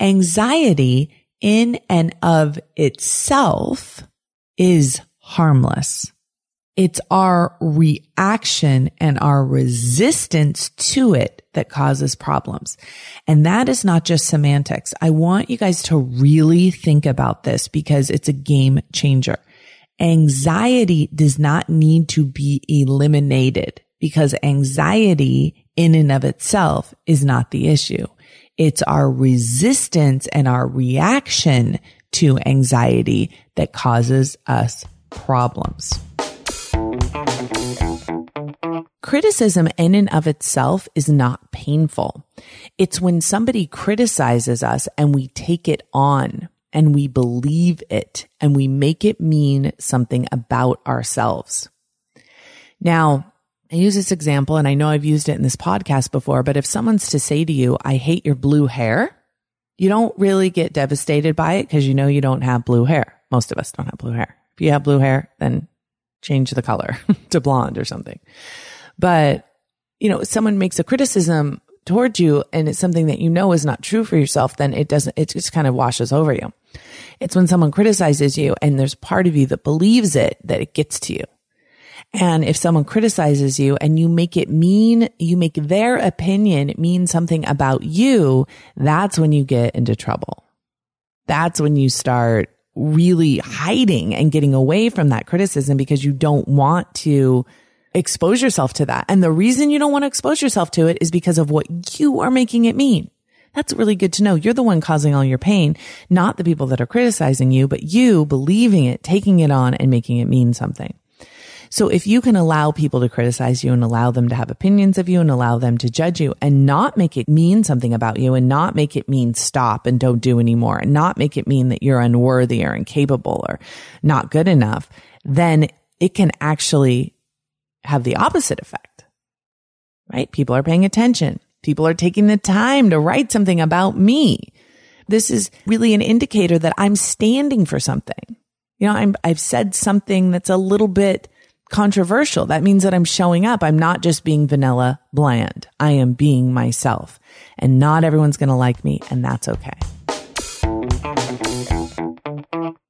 Anxiety in and of itself is harmless. It's our reaction and our resistance to it that causes problems. And that is not just semantics. I want you guys to really think about this because it's a game changer. Anxiety does not need to be eliminated because anxiety in and of itself is not the issue. It's our resistance and our reaction to anxiety that causes us problems. Criticism in and of itself is not painful. It's when somebody criticizes us and we take it on and we believe it and we make it mean something about ourselves. Now, I use this example and I know I've used it in this podcast before, but if someone's to say to you, I hate your blue hair, you don't really get devastated by it because you know you don't have blue hair. Most of us don't have blue hair. If you have blue hair, then change the color to blonde or something. But, you know, someone makes a criticism towards you and it's something that you know is not true for yourself, then it doesn't, it just kind of washes over you. It's when someone criticizes you and there's part of you that believes it that it gets to you. And if someone criticizes you and you make it mean, you make their opinion mean something about you, that's when you get into trouble. That's when you start really hiding and getting away from that criticism because you don't want to expose yourself to that. And the reason you don't want to expose yourself to it is because of what you are making it mean. That's really good to know. You're the one causing all your pain, not the people that are criticizing you, but you believing it, taking it on and making it mean something. So if you can allow people to criticize you and allow them to have opinions of you and allow them to judge you and not make it mean something about you and not make it mean stop and don't do anymore and not make it mean that you're unworthy or incapable or not good enough, then it can actually have the opposite effect, right? People are paying attention. People are taking the time to write something about me. This is really an indicator that I'm standing for something. You know, I'm, I've said something that's a little bit controversial. That means that I'm showing up. I'm not just being vanilla bland. I am being myself and not everyone's going to like me and that's okay.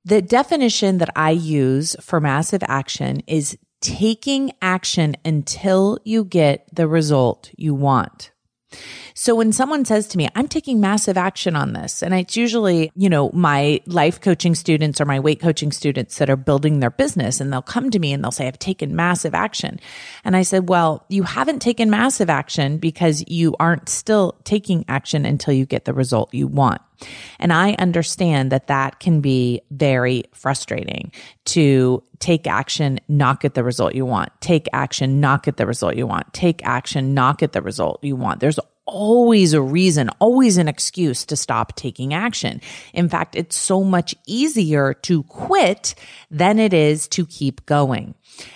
The definition that I use for massive action is taking action until you get the result you want. So when someone says to me, I'm taking massive action on this, and it's usually, you know, my life coaching students or my weight coaching students that are building their business and they'll come to me and they'll say, I've taken massive action. And I said, well, you haven't taken massive action because you aren't still taking action until you get the result you want. And I understand that that can be very frustrating to take action, not get the result you want. Take action, not get the result you want. Take action, not get the result you want. There's always a reason, always an excuse to stop taking action. In fact, it's so much easier to quit than it is to keep going.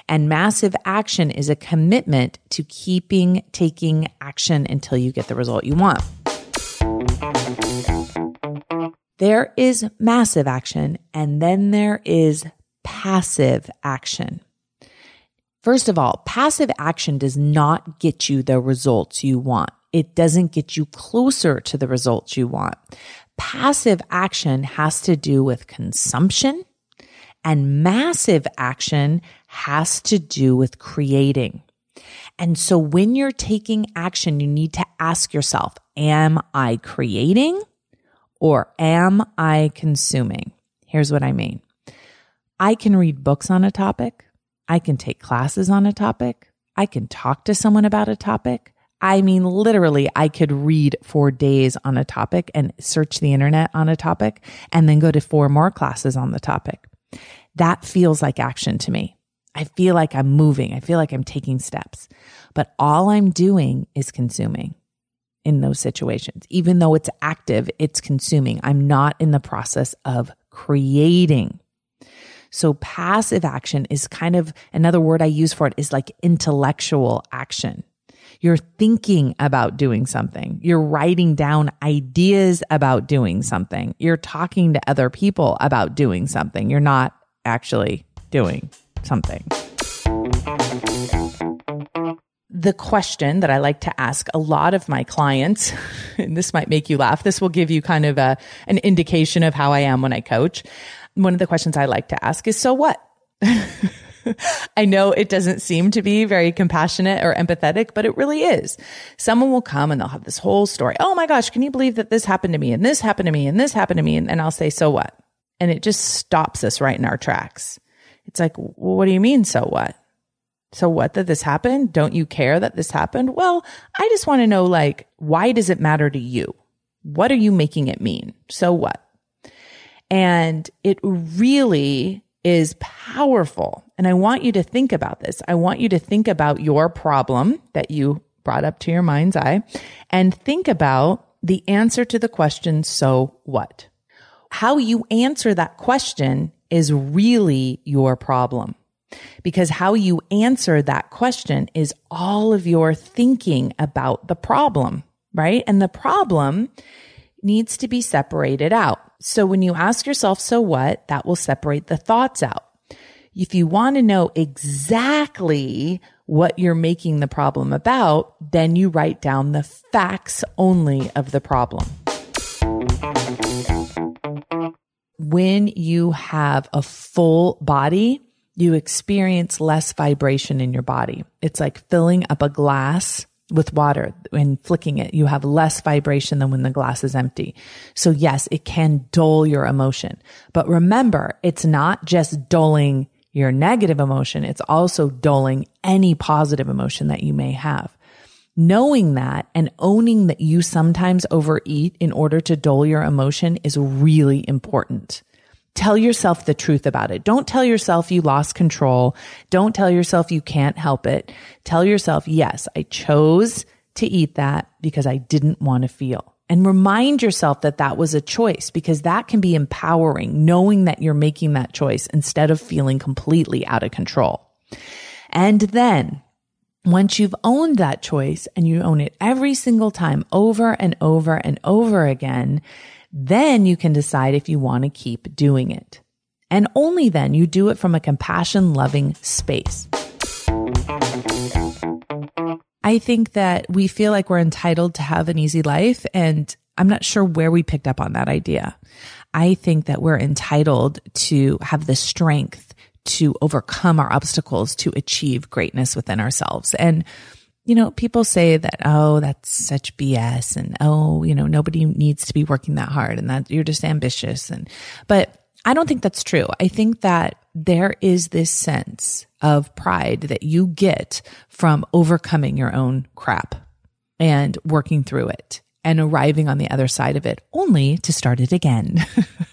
And massive action is a commitment to keeping taking action until you get the result you want. There is massive action and then there is passive action. First of all, passive action does not get you the results you want. It doesn't get you closer to the results you want. Passive action has to do with consumption and massive action has to do with creating. And so when you're taking action, you need to ask yourself, am I creating or am I consuming? Here's what I mean. I can read books on a topic. I can take classes on a topic. I can talk to someone about a topic. I mean, literally, I could read for days on a topic and search the internet on a topic and then go to four more classes on the topic. That feels like action to me. I feel like I'm moving. I feel like I'm taking steps, but all I'm doing is consuming in those situations. Even though it's active, it's consuming. I'm not in the process of creating. So passive action is kind of another word I use for it is like intellectual action. You're thinking about doing something. You're writing down ideas about doing something. You're talking to other people about doing something. You're not actually doing something. The question that I like to ask a lot of my clients, and this might make you laugh, this will give you kind of a, an indication of how I am when I coach one of the questions I like to ask is, so what? I know it doesn't seem to be very compassionate or empathetic, but it really is. Someone will come and they'll have this whole story. Oh my gosh, can you believe that this happened to me and this happened to me and this happened to me? And, and I'll say, so what? And it just stops us right in our tracks. It's like, well, what do you mean, so what? So what that this happened? Don't you care that this happened? Well, I just want to know, like, why does it matter to you? What are you making it mean? So what? And it really is powerful. And I want you to think about this. I want you to think about your problem that you brought up to your mind's eye and think about the answer to the question, so what? How you answer that question is really your problem. Because how you answer that question is all of your thinking about the problem, right? And the problem needs to be separated out. So when you ask yourself, so what, that will separate the thoughts out. If you want to know exactly what you're making the problem about, then you write down the facts only of the problem. When you have a full body, you experience less vibration in your body. It's like filling up a glass with water and flicking it, you have less vibration than when the glass is empty. So yes, it can dull your emotion. But remember, it's not just dulling your negative emotion. It's also dulling any positive emotion that you may have. Knowing that and owning that you sometimes overeat in order to dull your emotion is really important. Tell yourself the truth about it. Don't tell yourself you lost control. Don't tell yourself you can't help it. Tell yourself, yes, I chose to eat that because I didn't want to feel. And remind yourself that that was a choice because that can be empowering, knowing that you're making that choice instead of feeling completely out of control. And then once you've owned that choice and you own it every single time over and over and over again, then you can decide if you want to keep doing it. And only then you do it from a compassion loving space. I think that we feel like we're entitled to have an easy life. And I'm not sure where we picked up on that idea. I think that we're entitled to have the strength to overcome our obstacles to achieve greatness within ourselves. And you know, people say that, oh, that's such BS and oh, you know, nobody needs to be working that hard and that you're just ambitious. And, but I don't think that's true. I think that there is this sense of pride that you get from overcoming your own crap and working through it and arriving on the other side of it only to start it again.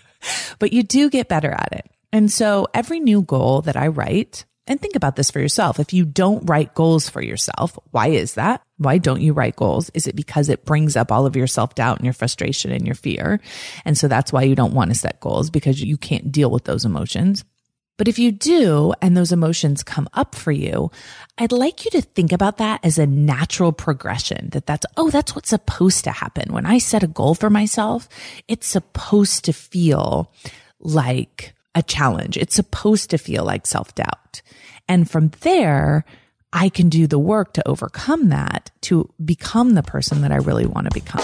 but you do get better at it. And so every new goal that I write, and think about this for yourself. If you don't write goals for yourself, why is that? Why don't you write goals? Is it because it brings up all of your self doubt and your frustration and your fear? And so that's why you don't want to set goals because you can't deal with those emotions. But if you do, and those emotions come up for you, I'd like you to think about that as a natural progression that that's, oh, that's what's supposed to happen. When I set a goal for myself, it's supposed to feel like a challenge. It's supposed to feel like self doubt. And from there, I can do the work to overcome that to become the person that I really want to become.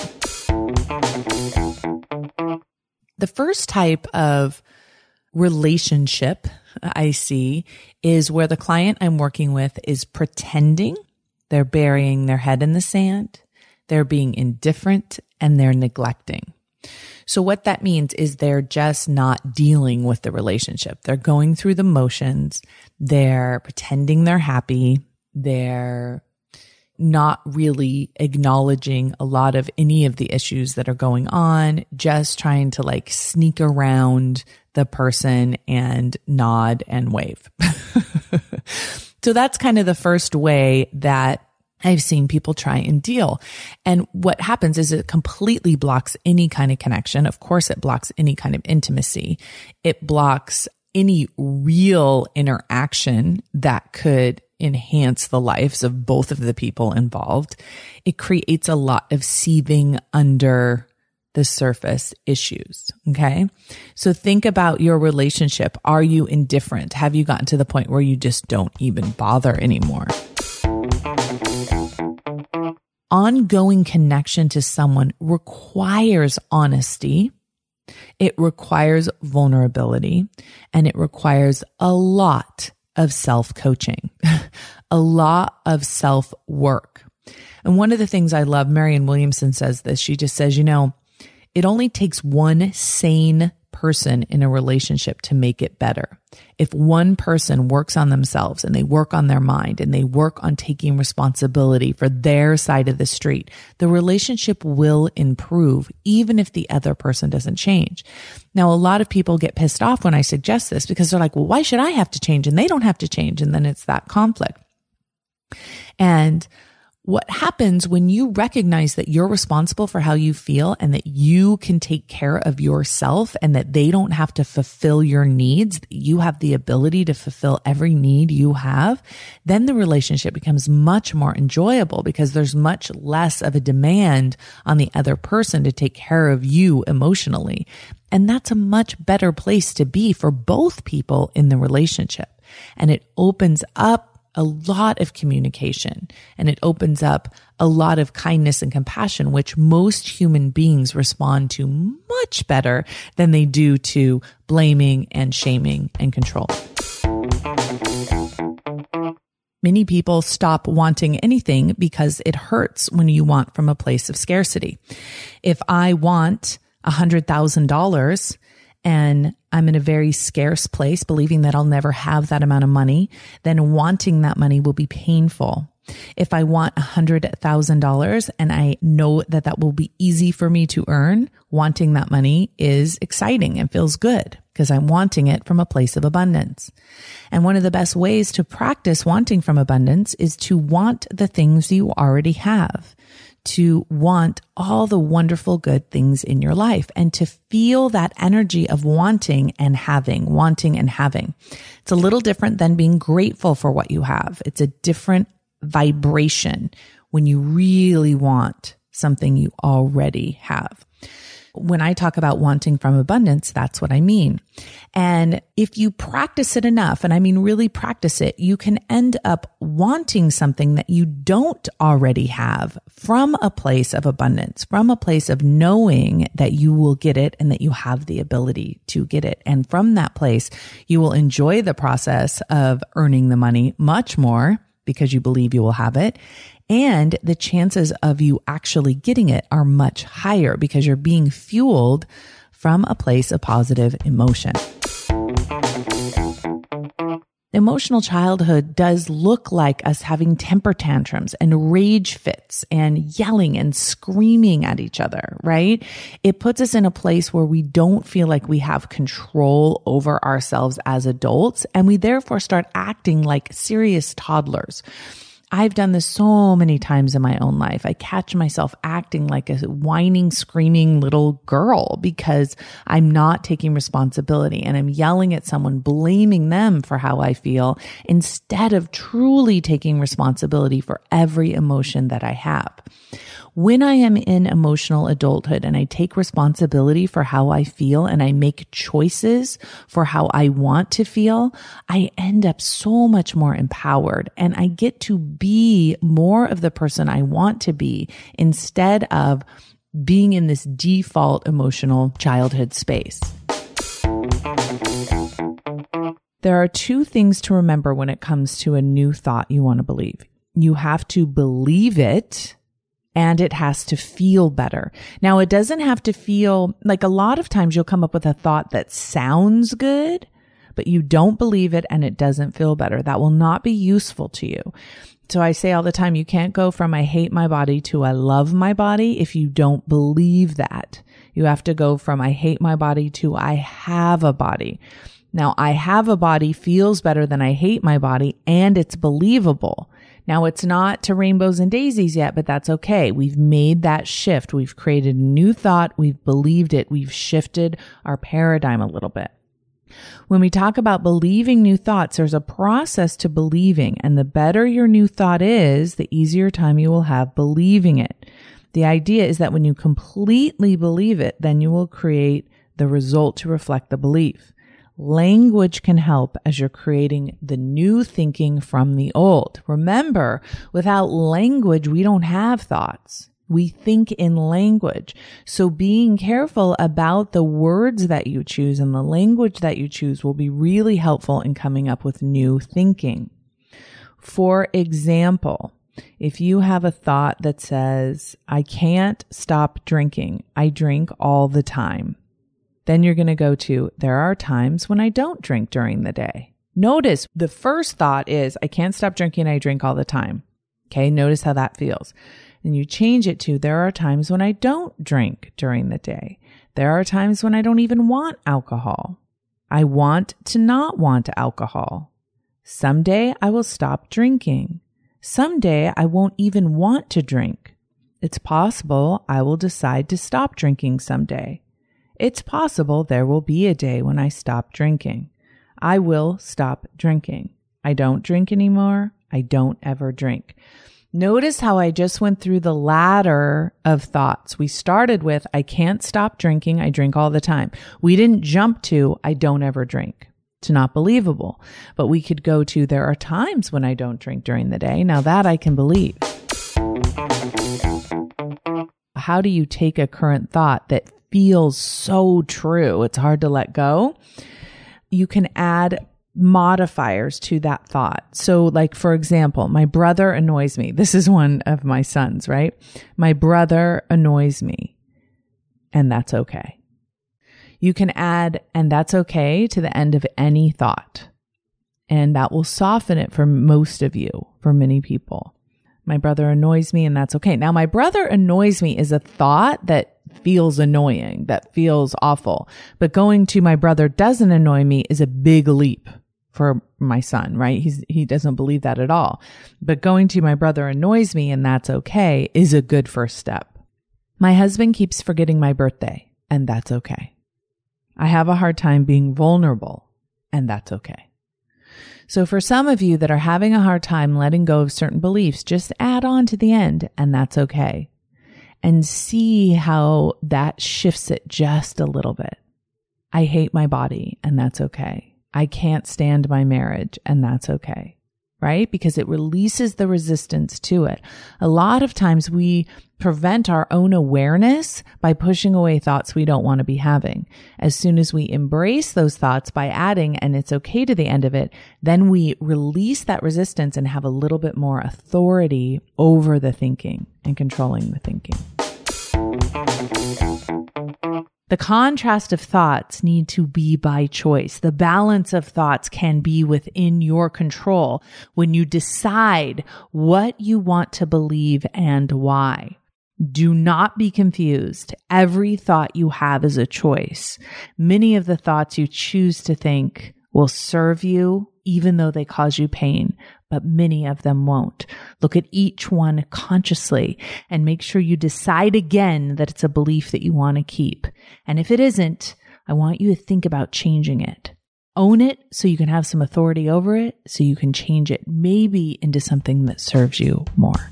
The first type of relationship I see is where the client I'm working with is pretending they're burying their head in the sand, they're being indifferent, and they're neglecting. So what that means is they're just not dealing with the relationship. They're going through the motions. They're pretending they're happy. They're not really acknowledging a lot of any of the issues that are going on, just trying to like sneak around the person and nod and wave. so that's kind of the first way that I've seen people try and deal. And what happens is it completely blocks any kind of connection. Of course, it blocks any kind of intimacy. It blocks any real interaction that could enhance the lives of both of the people involved. It creates a lot of seething under the surface issues. Okay. So think about your relationship. Are you indifferent? Have you gotten to the point where you just don't even bother anymore? Ongoing connection to someone requires honesty. It requires vulnerability and it requires a lot of self coaching, a lot of self work. And one of the things I love, Marianne Williamson says this. She just says, you know, it only takes one sane person in a relationship to make it better. If one person works on themselves and they work on their mind and they work on taking responsibility for their side of the street, the relationship will improve even if the other person doesn't change. Now, a lot of people get pissed off when I suggest this because they're like, well, why should I have to change? And they don't have to change. And then it's that conflict. And what happens when you recognize that you're responsible for how you feel and that you can take care of yourself and that they don't have to fulfill your needs, you have the ability to fulfill every need you have, then the relationship becomes much more enjoyable because there's much less of a demand on the other person to take care of you emotionally. And that's a much better place to be for both people in the relationship. And it opens up a lot of communication and it opens up a lot of kindness and compassion, which most human beings respond to much better than they do to blaming and shaming and control. Many people stop wanting anything because it hurts when you want from a place of scarcity. If I want a hundred thousand dollars and I'm in a very scarce place, believing that I'll never have that amount of money, then wanting that money will be painful. If I want a hundred thousand dollars and I know that that will be easy for me to earn, wanting that money is exciting and feels good because I'm wanting it from a place of abundance. And one of the best ways to practice wanting from abundance is to want the things you already have to want all the wonderful good things in your life and to feel that energy of wanting and having, wanting and having. It's a little different than being grateful for what you have. It's a different vibration when you really want something you already have when I talk about wanting from abundance, that's what I mean. And if you practice it enough, and I mean really practice it, you can end up wanting something that you don't already have from a place of abundance, from a place of knowing that you will get it and that you have the ability to get it. And from that place, you will enjoy the process of earning the money much more because you believe you will have it and the chances of you actually getting it are much higher because you're being fueled from a place of positive emotion. Emotional childhood does look like us having temper tantrums and rage fits and yelling and screaming at each other, right? It puts us in a place where we don't feel like we have control over ourselves as adults and we therefore start acting like serious toddlers I've done this so many times in my own life. I catch myself acting like a whining, screaming little girl because I'm not taking responsibility and I'm yelling at someone, blaming them for how I feel instead of truly taking responsibility for every emotion that I have. When I am in emotional adulthood and I take responsibility for how I feel and I make choices for how I want to feel, I end up so much more empowered and I get to be more of the person I want to be instead of being in this default emotional childhood space. There are two things to remember when it comes to a new thought you want to believe. You have to believe it and it has to feel better. Now, it doesn't have to feel like a lot of times you'll come up with a thought that sounds good, but you don't believe it and it doesn't feel better. That will not be useful to you. So I say all the time, you can't go from I hate my body to I love my body if you don't believe that. You have to go from I hate my body to I have a body. Now, I have a body feels better than I hate my body and it's believable. Now it's not to rainbows and daisies yet, but that's okay. We've made that shift. We've created a new thought. We've believed it. We've shifted our paradigm a little bit. When we talk about believing new thoughts, there's a process to believing, and the better your new thought is, the easier time you will have believing it. The idea is that when you completely believe it, then you will create the result to reflect the belief. Language can help as you're creating the new thinking from the old. Remember, without language, we don't have thoughts. We think in language. So being careful about the words that you choose and the language that you choose will be really helpful in coming up with new thinking. For example, if you have a thought that says, I can't stop drinking, I drink all the time then you're going to go to, there are times when I don't drink during the day. Notice the first thought is, I can't stop drinking. I drink all the time. Okay. Notice how that feels. And you change it to, there are times when I don't drink during the day. There are times when I don't even want alcohol. I want to not want alcohol. Someday I will stop drinking. Someday I won't even want to drink. It's possible I will decide to stop drinking someday. It's possible there will be a day when I stop drinking. I will stop drinking. I don't drink anymore. I don't ever drink. Notice how I just went through the ladder of thoughts. We started with, I can't stop drinking. I drink all the time. We didn't jump to, I don't ever drink. It's not believable. But we could go to, there are times when I don't drink during the day. Now that I can believe. How do you take a current thought that feels so true. It's hard to let go. You can add modifiers to that thought. So like, for example, my brother annoys me. This is one of my sons, right? My brother annoys me and that's okay. You can add and that's okay to the end of any thought. And that will soften it for most of you, for many people. My brother annoys me and that's okay. Now, my brother annoys me is a thought that feels annoying, that feels awful. But going to my brother doesn't annoy me is a big leap for my son, right? He's, he doesn't believe that at all. But going to my brother annoys me and that's okay is a good first step. My husband keeps forgetting my birthday and that's okay. I have a hard time being vulnerable and that's okay. So for some of you that are having a hard time letting go of certain beliefs, just add on to the end and that's okay and see how that shifts it just a little bit. I hate my body and that's okay. I can't stand my marriage and that's okay right? Because it releases the resistance to it. A lot of times we prevent our own awareness by pushing away thoughts we don't want to be having. As soon as we embrace those thoughts by adding, and it's okay to the end of it, then we release that resistance and have a little bit more authority over the thinking and controlling the thinking. The contrast of thoughts need to be by choice. The balance of thoughts can be within your control when you decide what you want to believe and why. Do not be confused. Every thought you have is a choice. Many of the thoughts you choose to think will serve you even though they cause you pain, but many of them won't. Look at each one consciously and make sure you decide again that it's a belief that you want to keep. And if it isn't, I want you to think about changing it. Own it so you can have some authority over it, so you can change it maybe into something that serves you more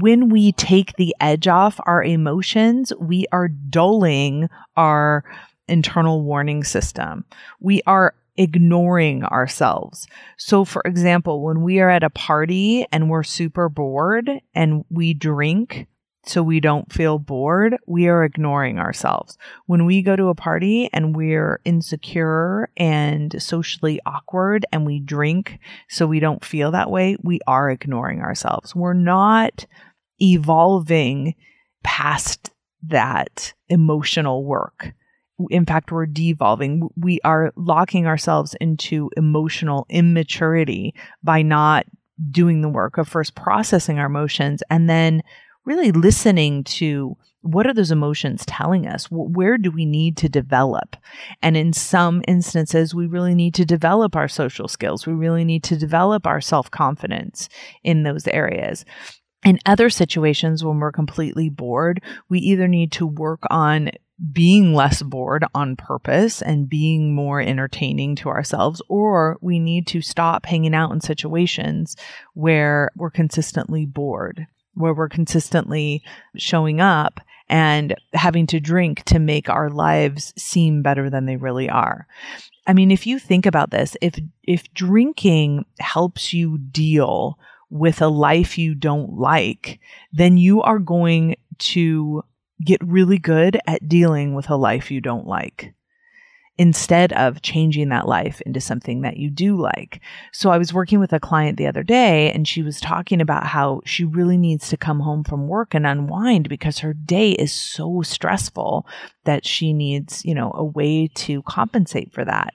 when we take the edge off our emotions, we are dulling our internal warning system. We are ignoring ourselves. So, for example, when we are at a party and we're super bored and we drink so we don't feel bored, we are ignoring ourselves. When we go to a party and we're insecure and socially awkward and we drink so we don't feel that way, we are ignoring ourselves. We're not evolving past that emotional work. In fact, we're devolving. We are locking ourselves into emotional immaturity by not doing the work of first processing our emotions and then really listening to what are those emotions telling us? Where do we need to develop? And in some instances, we really need to develop our social skills. We really need to develop our self confidence in those areas. In other situations, when we're completely bored, we either need to work on being less bored on purpose and being more entertaining to ourselves, or we need to stop hanging out in situations where we're consistently bored, where we're consistently showing up and having to drink to make our lives seem better than they really are. I mean, if you think about this, if, if drinking helps you deal with a life you don't like, then you are going to get really good at dealing with a life you don't like instead of changing that life into something that you do like. So I was working with a client the other day and she was talking about how she really needs to come home from work and unwind because her day is so stressful that she needs, you know, a way to compensate for that.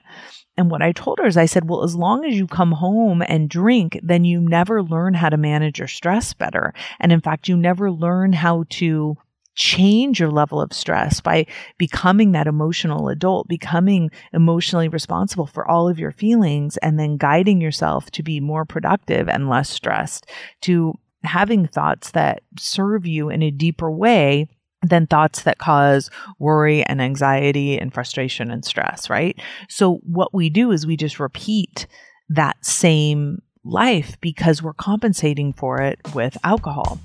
And what I told her is I said, well, as long as you come home and drink, then you never learn how to manage your stress better. And in fact, you never learn how to change your level of stress by becoming that emotional adult, becoming emotionally responsible for all of your feelings and then guiding yourself to be more productive and less stressed, to having thoughts that serve you in a deeper way than thoughts that cause worry and anxiety and frustration and stress, right? So what we do is we just repeat that same life because we're compensating for it with alcohol.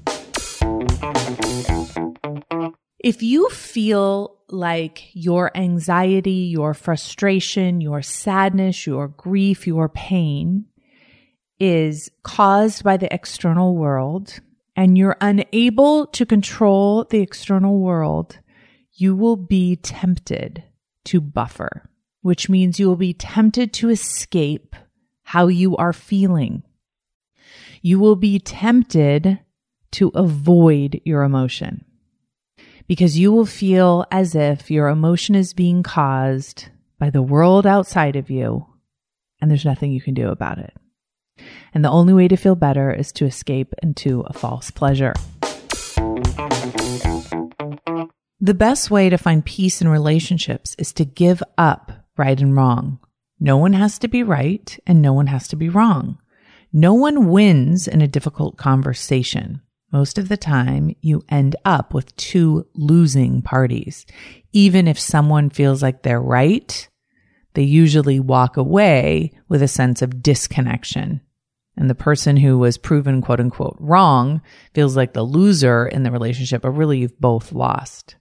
If you feel like your anxiety, your frustration, your sadness, your grief, your pain is caused by the external world, and you're unable to control the external world, you will be tempted to buffer, which means you will be tempted to escape how you are feeling. You will be tempted to avoid your emotion because you will feel as if your emotion is being caused by the world outside of you and there's nothing you can do about it. And the only way to feel better is to escape into a false pleasure. The best way to find peace in relationships is to give up right and wrong. No one has to be right and no one has to be wrong. No one wins in a difficult conversation. Most of the time, you end up with two losing parties. Even if someone feels like they're right, they usually walk away with a sense of disconnection and the person who was proven quote unquote wrong feels like the loser in the relationship, but really you've both lost.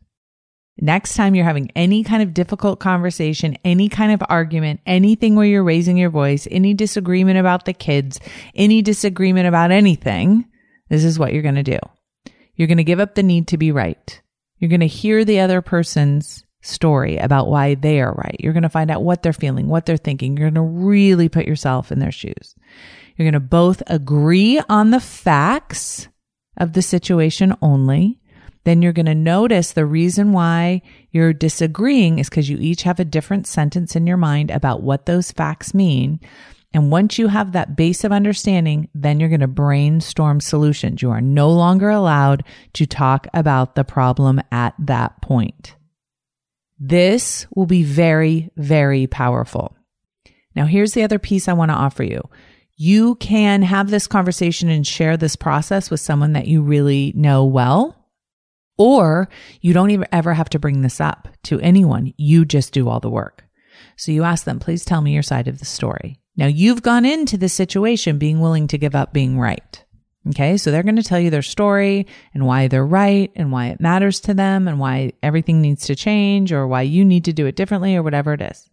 Next time you're having any kind of difficult conversation, any kind of argument, anything where you're raising your voice, any disagreement about the kids, any disagreement about anything, this is what you're going to do. You're going to give up the need to be right. You're going to hear the other person's story about why they are right. You're going to find out what they're feeling, what they're thinking. You're going to really put yourself in their shoes. You're going to both agree on the facts of the situation only. Then you're going to notice the reason why you're disagreeing is because you each have a different sentence in your mind about what those facts mean. And once you have that base of understanding, then you're going to brainstorm solutions. You are no longer allowed to talk about the problem at that point. This will be very, very powerful. Now, here's the other piece I want to offer you. You can have this conversation and share this process with someone that you really know well, or you don't even ever have to bring this up to anyone. You just do all the work. So you ask them, please tell me your side of the story. Now you've gone into the situation being willing to give up being right. Okay. So they're going to tell you their story and why they're right and why it matters to them and why everything needs to change or why you need to do it differently or whatever it is.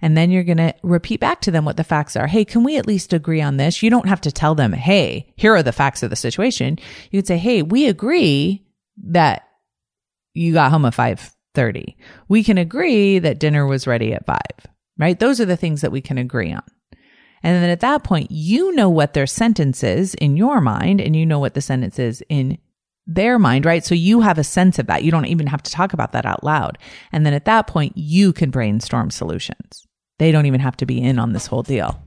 And then you're going to repeat back to them what the facts are. Hey, can we at least agree on this? You don't have to tell them, Hey, here are the facts of the situation. You could say, Hey, we agree that you got home at 5:30. We can agree that dinner was ready at 5, right? Those are the things that we can agree on. And then at that point, you know what their sentence is in your mind and you know what the sentence is in their mind, right? So you have a sense of that. You don't even have to talk about that out loud. And then at that point, you can brainstorm solutions. They don't even have to be in on this whole deal.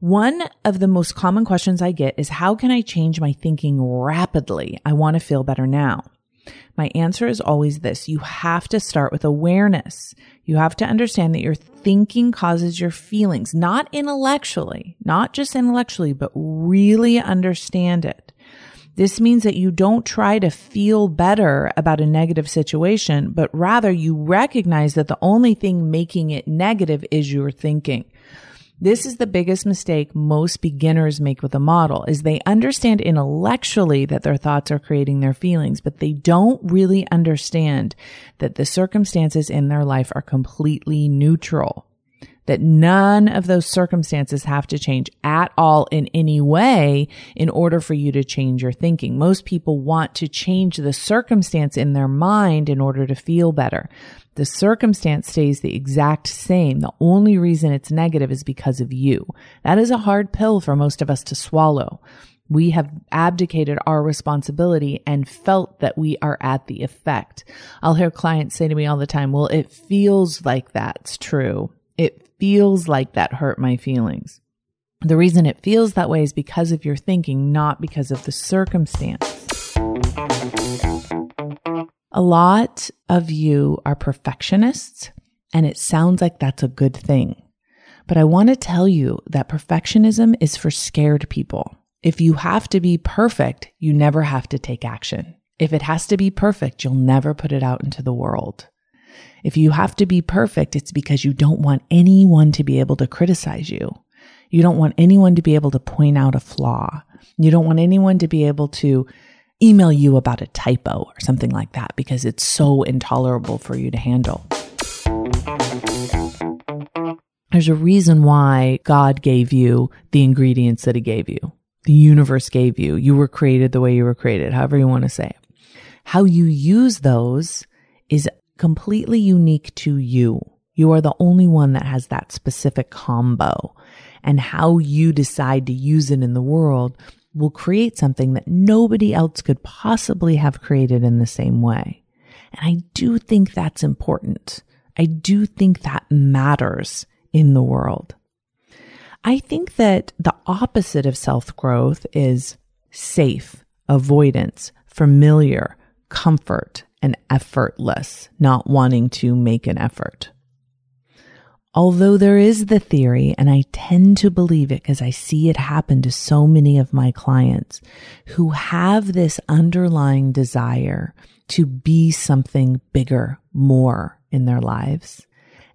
One of the most common questions I get is how can I change my thinking rapidly? I want to feel better now. My answer is always this. You have to start with awareness. You have to understand that your thinking causes your feelings, not intellectually, not just intellectually, but really understand it. This means that you don't try to feel better about a negative situation, but rather you recognize that the only thing making it negative is your thinking. This is the biggest mistake most beginners make with a model is they understand intellectually that their thoughts are creating their feelings, but they don't really understand that the circumstances in their life are completely neutral. That none of those circumstances have to change at all in any way in order for you to change your thinking. Most people want to change the circumstance in their mind in order to feel better. The circumstance stays the exact same. The only reason it's negative is because of you. That is a hard pill for most of us to swallow. We have abdicated our responsibility and felt that we are at the effect. I'll hear clients say to me all the time, well, it feels like that's true. It feels like that hurt my feelings. The reason it feels that way is because of your thinking, not because of the circumstance. A lot of you are perfectionists, and it sounds like that's a good thing. But I want to tell you that perfectionism is for scared people. If you have to be perfect, you never have to take action. If it has to be perfect, you'll never put it out into the world. If you have to be perfect, it's because you don't want anyone to be able to criticize you. You don't want anyone to be able to point out a flaw. You don't want anyone to be able to email you about a typo or something like that because it's so intolerable for you to handle. There's a reason why God gave you the ingredients that He gave you. The universe gave you. You were created the way you were created, however you want to say it. How you use those is completely unique to you. You are the only one that has that specific combo. And how you decide to use it in the world will create something that nobody else could possibly have created in the same way. And I do think that's important. I do think that matters in the world. I think that the opposite of self growth is safe, avoidance, familiar, comfort, and effortless, not wanting to make an effort. Although there is the theory, and I tend to believe it because I see it happen to so many of my clients who have this underlying desire to be something bigger, more in their lives,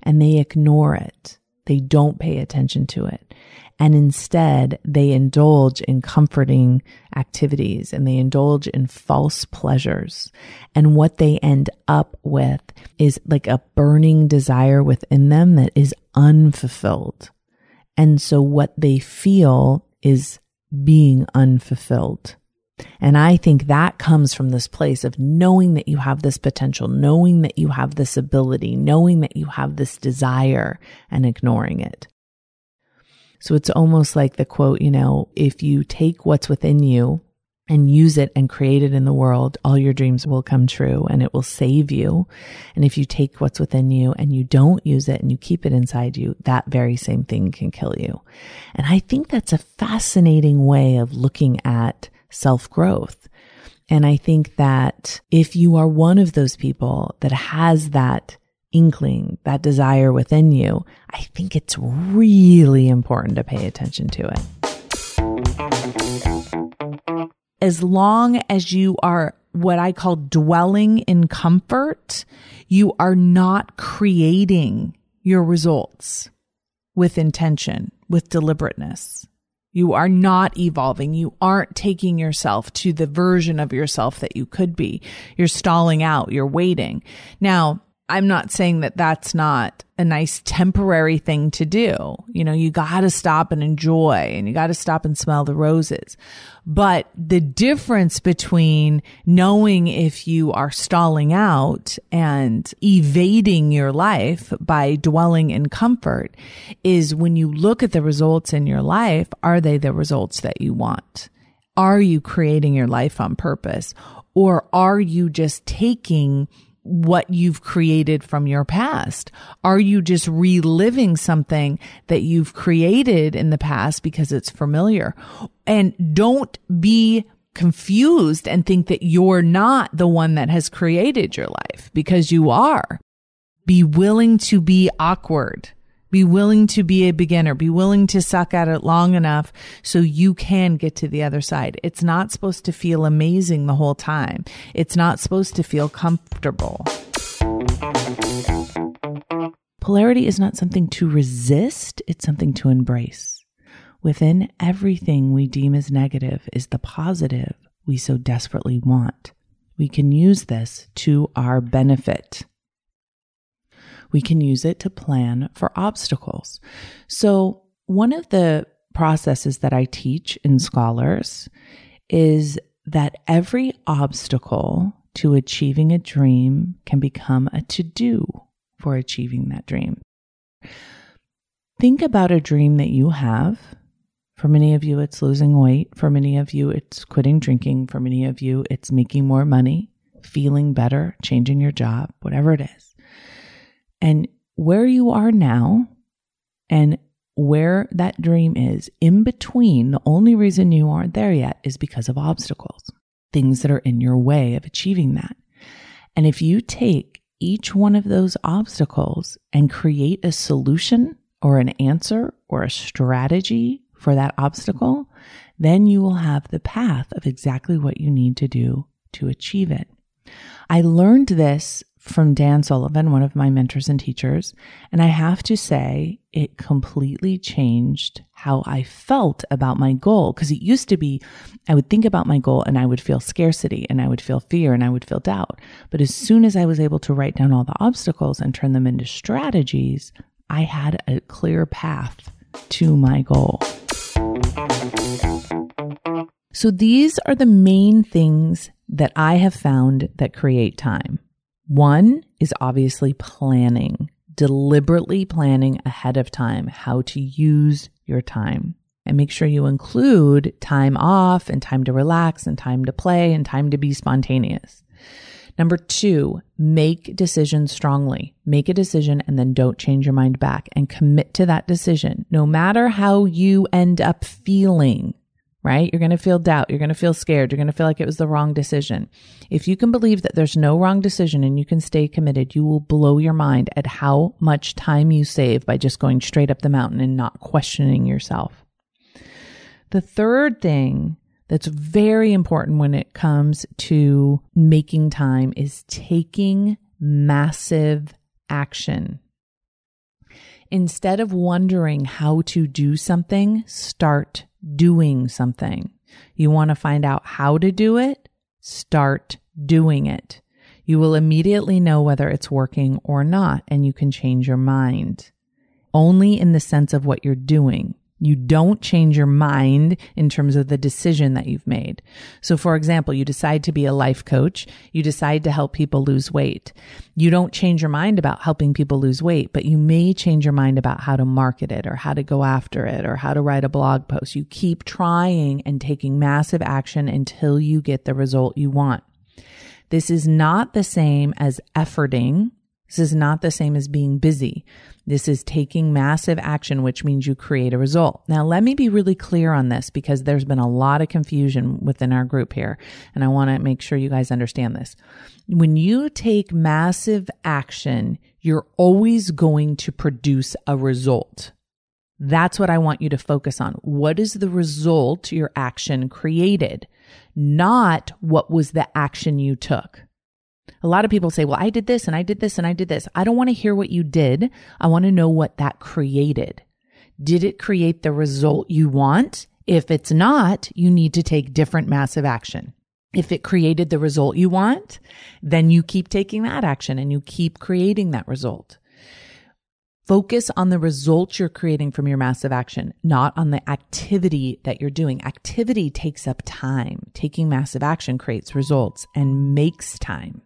and they ignore it. They don't pay attention to it. And instead, they indulge in comforting activities and they indulge in false pleasures. And what they end up with is like a burning desire within them that is unfulfilled. And so what they feel is being unfulfilled. And I think that comes from this place of knowing that you have this potential, knowing that you have this ability, knowing that you have this desire and ignoring it. So it's almost like the quote, you know, if you take what's within you and use it and create it in the world, all your dreams will come true and it will save you. And if you take what's within you and you don't use it and you keep it inside you, that very same thing can kill you. And I think that's a fascinating way of looking at self growth. And I think that if you are one of those people that has that inkling, that desire within you, I think it's really important to pay attention to it. As long as you are what I call dwelling in comfort, you are not creating your results with intention, with deliberateness. You are not evolving. You aren't taking yourself to the version of yourself that you could be. You're stalling out. You're waiting. Now, I'm not saying that that's not a nice temporary thing to do. You know, you got to stop and enjoy and you got to stop and smell the roses. But the difference between knowing if you are stalling out and evading your life by dwelling in comfort is when you look at the results in your life, are they the results that you want? Are you creating your life on purpose? Or are you just taking what you've created from your past? Are you just reliving something that you've created in the past because it's familiar? And don't be confused and think that you're not the one that has created your life because you are. Be willing to be awkward. Be willing to be a beginner. Be willing to suck at it long enough so you can get to the other side. It's not supposed to feel amazing the whole time. It's not supposed to feel comfortable. Polarity is not something to resist, it's something to embrace. Within everything we deem as negative is the positive we so desperately want. We can use this to our benefit we can use it to plan for obstacles. So, one of the processes that I teach in scholars is that every obstacle to achieving a dream can become a to do for achieving that dream. Think about a dream that you have. For many of you, it's losing weight. For many of you, it's quitting drinking. For many of you, it's making more money, feeling better, changing your job, whatever it is. And where you are now and where that dream is in between, the only reason you aren't there yet is because of obstacles, things that are in your way of achieving that. And if you take each one of those obstacles and create a solution or an answer or a strategy for that obstacle, then you will have the path of exactly what you need to do to achieve it. I learned this from Dan Sullivan, one of my mentors and teachers. And I have to say, it completely changed how I felt about my goal. Because it used to be, I would think about my goal and I would feel scarcity and I would feel fear and I would feel doubt. But as soon as I was able to write down all the obstacles and turn them into strategies, I had a clear path to my goal. So these are the main things that I have found that create time. One is obviously planning, deliberately planning ahead of time how to use your time. And make sure you include time off and time to relax and time to play and time to be spontaneous. Number two, make decisions strongly. Make a decision and then don't change your mind back and commit to that decision. No matter how you end up feeling, right? You're going to feel doubt. You're going to feel scared. You're going to feel like it was the wrong decision. If you can believe that there's no wrong decision and you can stay committed, you will blow your mind at how much time you save by just going straight up the mountain and not questioning yourself. The third thing that's very important when it comes to making time is taking massive action. Instead of wondering how to do something, start doing something. You want to find out how to do it? Start doing it. You will immediately know whether it's working or not, and you can change your mind. Only in the sense of what you're doing. You don't change your mind in terms of the decision that you've made. So, for example, you decide to be a life coach. You decide to help people lose weight. You don't change your mind about helping people lose weight, but you may change your mind about how to market it or how to go after it or how to write a blog post. You keep trying and taking massive action until you get the result you want. This is not the same as efforting. This is not the same as being busy. This is taking massive action, which means you create a result. Now, let me be really clear on this because there's been a lot of confusion within our group here. And I want to make sure you guys understand this. When you take massive action, you're always going to produce a result. That's what I want you to focus on. What is the result your action created? Not what was the action you took. A lot of people say, well, I did this and I did this and I did this. I don't want to hear what you did. I want to know what that created. Did it create the result you want? If it's not, you need to take different massive action. If it created the result you want, then you keep taking that action and you keep creating that result. Focus on the results you're creating from your massive action, not on the activity that you're doing. Activity takes up time. Taking massive action creates results and makes time.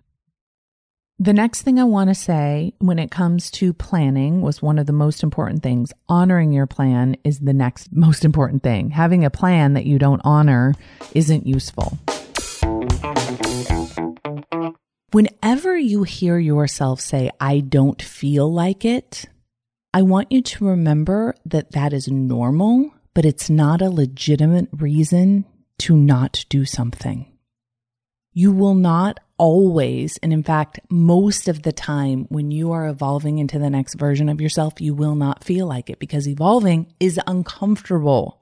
The next thing I want to say when it comes to planning was one of the most important things. Honoring your plan is the next most important thing. Having a plan that you don't honor isn't useful. Whenever you hear yourself say, I don't feel like it, I want you to remember that that is normal, but it's not a legitimate reason to not do something. You will not always, and in fact, most of the time when you are evolving into the next version of yourself, you will not feel like it because evolving is uncomfortable.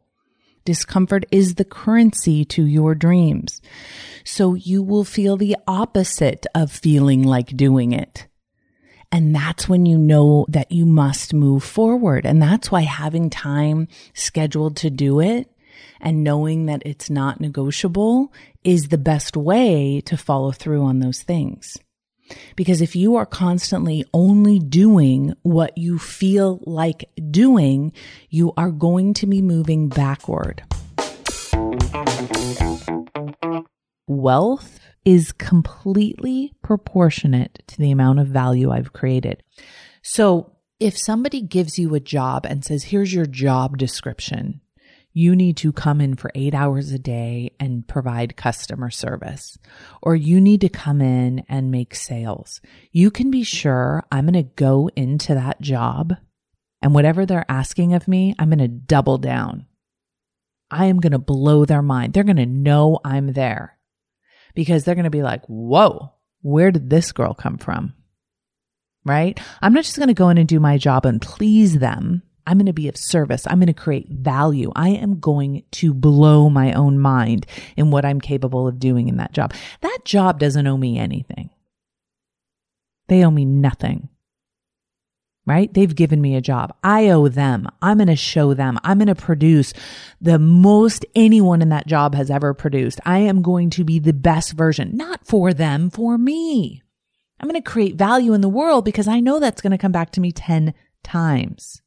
Discomfort is the currency to your dreams. So you will feel the opposite of feeling like doing it. And that's when you know that you must move forward. And that's why having time scheduled to do it and knowing that it's not negotiable is the best way to follow through on those things. Because if you are constantly only doing what you feel like doing, you are going to be moving backward. Wealth is completely proportionate to the amount of value I've created. So if somebody gives you a job and says, here's your job description, you need to come in for eight hours a day and provide customer service, or you need to come in and make sales. You can be sure I'm going to go into that job and whatever they're asking of me, I'm going to double down. I am going to blow their mind. They're going to know I'm there because they're going to be like, whoa, where did this girl come from? Right? I'm not just going to go in and do my job and please them. I'm going to be of service. I'm going to create value. I am going to blow my own mind in what I'm capable of doing in that job. That job doesn't owe me anything. They owe me nothing. Right? They've given me a job. I owe them. I'm going to show them. I'm going to produce the most anyone in that job has ever produced. I am going to be the best version, not for them, for me. I'm going to create value in the world because I know that's going to come back to me 10 times.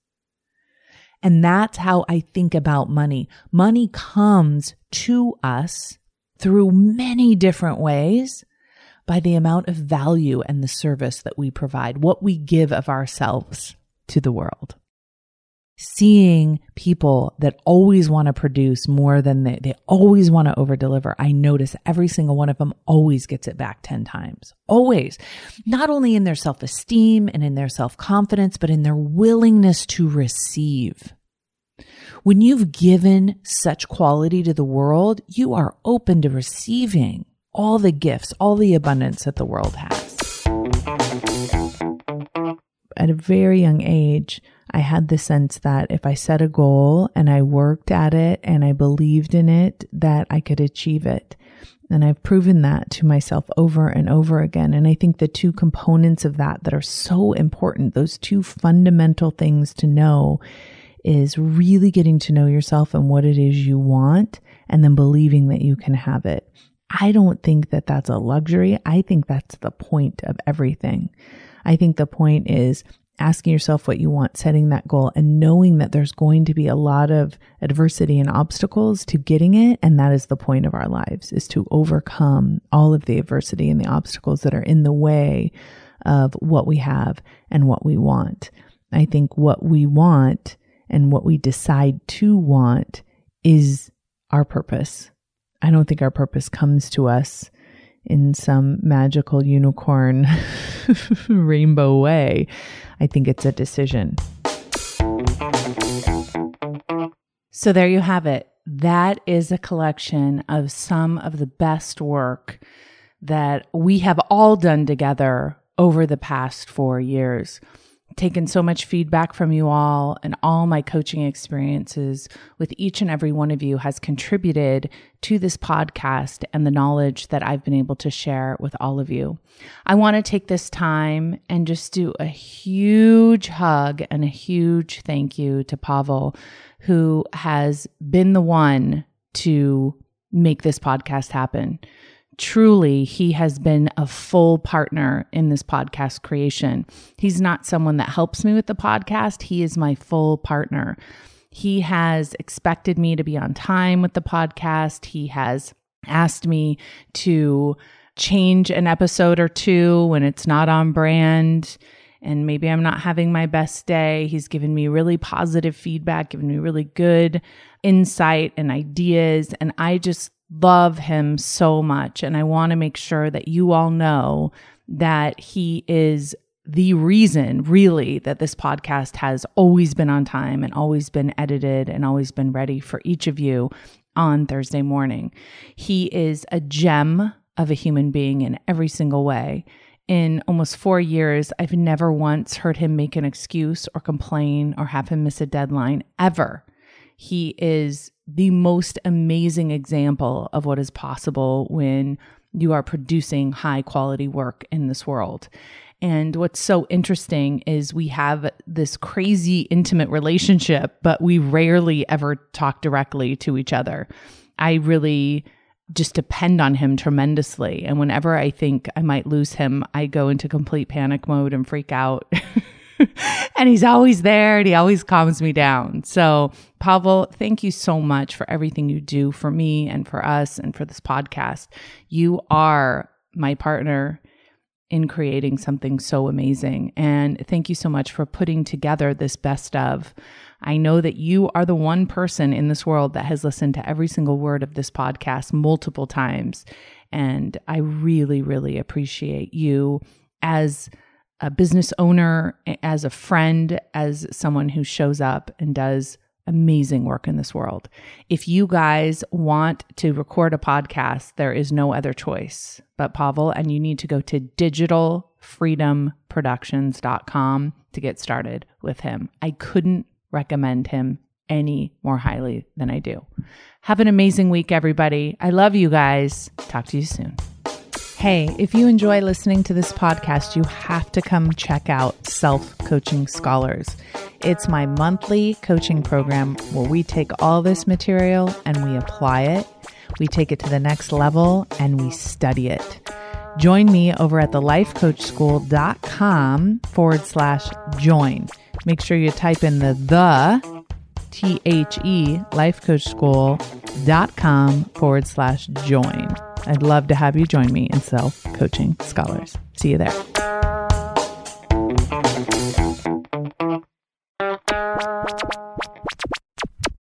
And that's how I think about money. Money comes to us through many different ways by the amount of value and the service that we provide, what we give of ourselves to the world. Seeing people that always want to produce more than they, they always want to over deliver. I notice every single one of them always gets it back 10 times. Always. Not only in their self esteem and in their self confidence, but in their willingness to receive. When you've given such quality to the world, you are open to receiving all the gifts, all the abundance that the world has. At a very young age, I had the sense that if I set a goal and I worked at it and I believed in it, that I could achieve it. And I've proven that to myself over and over again. And I think the two components of that that are so important, those two fundamental things to know is really getting to know yourself and what it is you want and then believing that you can have it. I don't think that that's a luxury. I think that's the point of everything. I think the point is asking yourself what you want, setting that goal and knowing that there's going to be a lot of adversity and obstacles to getting it. And that is the point of our lives is to overcome all of the adversity and the obstacles that are in the way of what we have and what we want. I think what we want and what we decide to want is our purpose. I don't think our purpose comes to us in some magical unicorn rainbow way. I think it's a decision. So there you have it. That is a collection of some of the best work that we have all done together over the past four years taken so much feedback from you all, and all my coaching experiences with each and every one of you has contributed to this podcast and the knowledge that I've been able to share with all of you. I want to take this time and just do a huge hug and a huge thank you to Pavel, who has been the one to make this podcast happen truly he has been a full partner in this podcast creation. He's not someone that helps me with the podcast, he is my full partner. He has expected me to be on time with the podcast. He has asked me to change an episode or two when it's not on brand and maybe I'm not having my best day. He's given me really positive feedback, given me really good insight and ideas. And I just love him so much. And I want to make sure that you all know that he is the reason, really, that this podcast has always been on time and always been edited and always been ready for each of you on Thursday morning. He is a gem of a human being in every single way. In almost four years, I've never once heard him make an excuse or complain or have him miss a deadline ever. He is the most amazing example of what is possible when you are producing high quality work in this world. And what's so interesting is we have this crazy intimate relationship, but we rarely ever talk directly to each other. I really just depend on him tremendously. And whenever I think I might lose him, I go into complete panic mode and freak out. and he's always there and he always calms me down. So, Pavel, thank you so much for everything you do for me and for us and for this podcast. You are my partner in creating something so amazing. And thank you so much for putting together this best of. I know that you are the one person in this world that has listened to every single word of this podcast multiple times. And I really, really appreciate you as a business owner, as a friend, as someone who shows up and does amazing work in this world. If you guys want to record a podcast, there is no other choice but Pavel, and you need to go to digitalfreedomproductions.com to get started with him. I couldn't recommend him any more highly than I do. Have an amazing week, everybody. I love you guys. Talk to you soon. Hey, if you enjoy listening to this podcast, you have to come check out Self Coaching Scholars. It's my monthly coaching program where we take all this material and we apply it, we take it to the next level, and we study it. Join me over at thelifecoachschool.com forward slash join. Make sure you type in the the T H E lifecoachschool.com forward slash join. I'd love to have you join me in Self Coaching Scholars. See you there.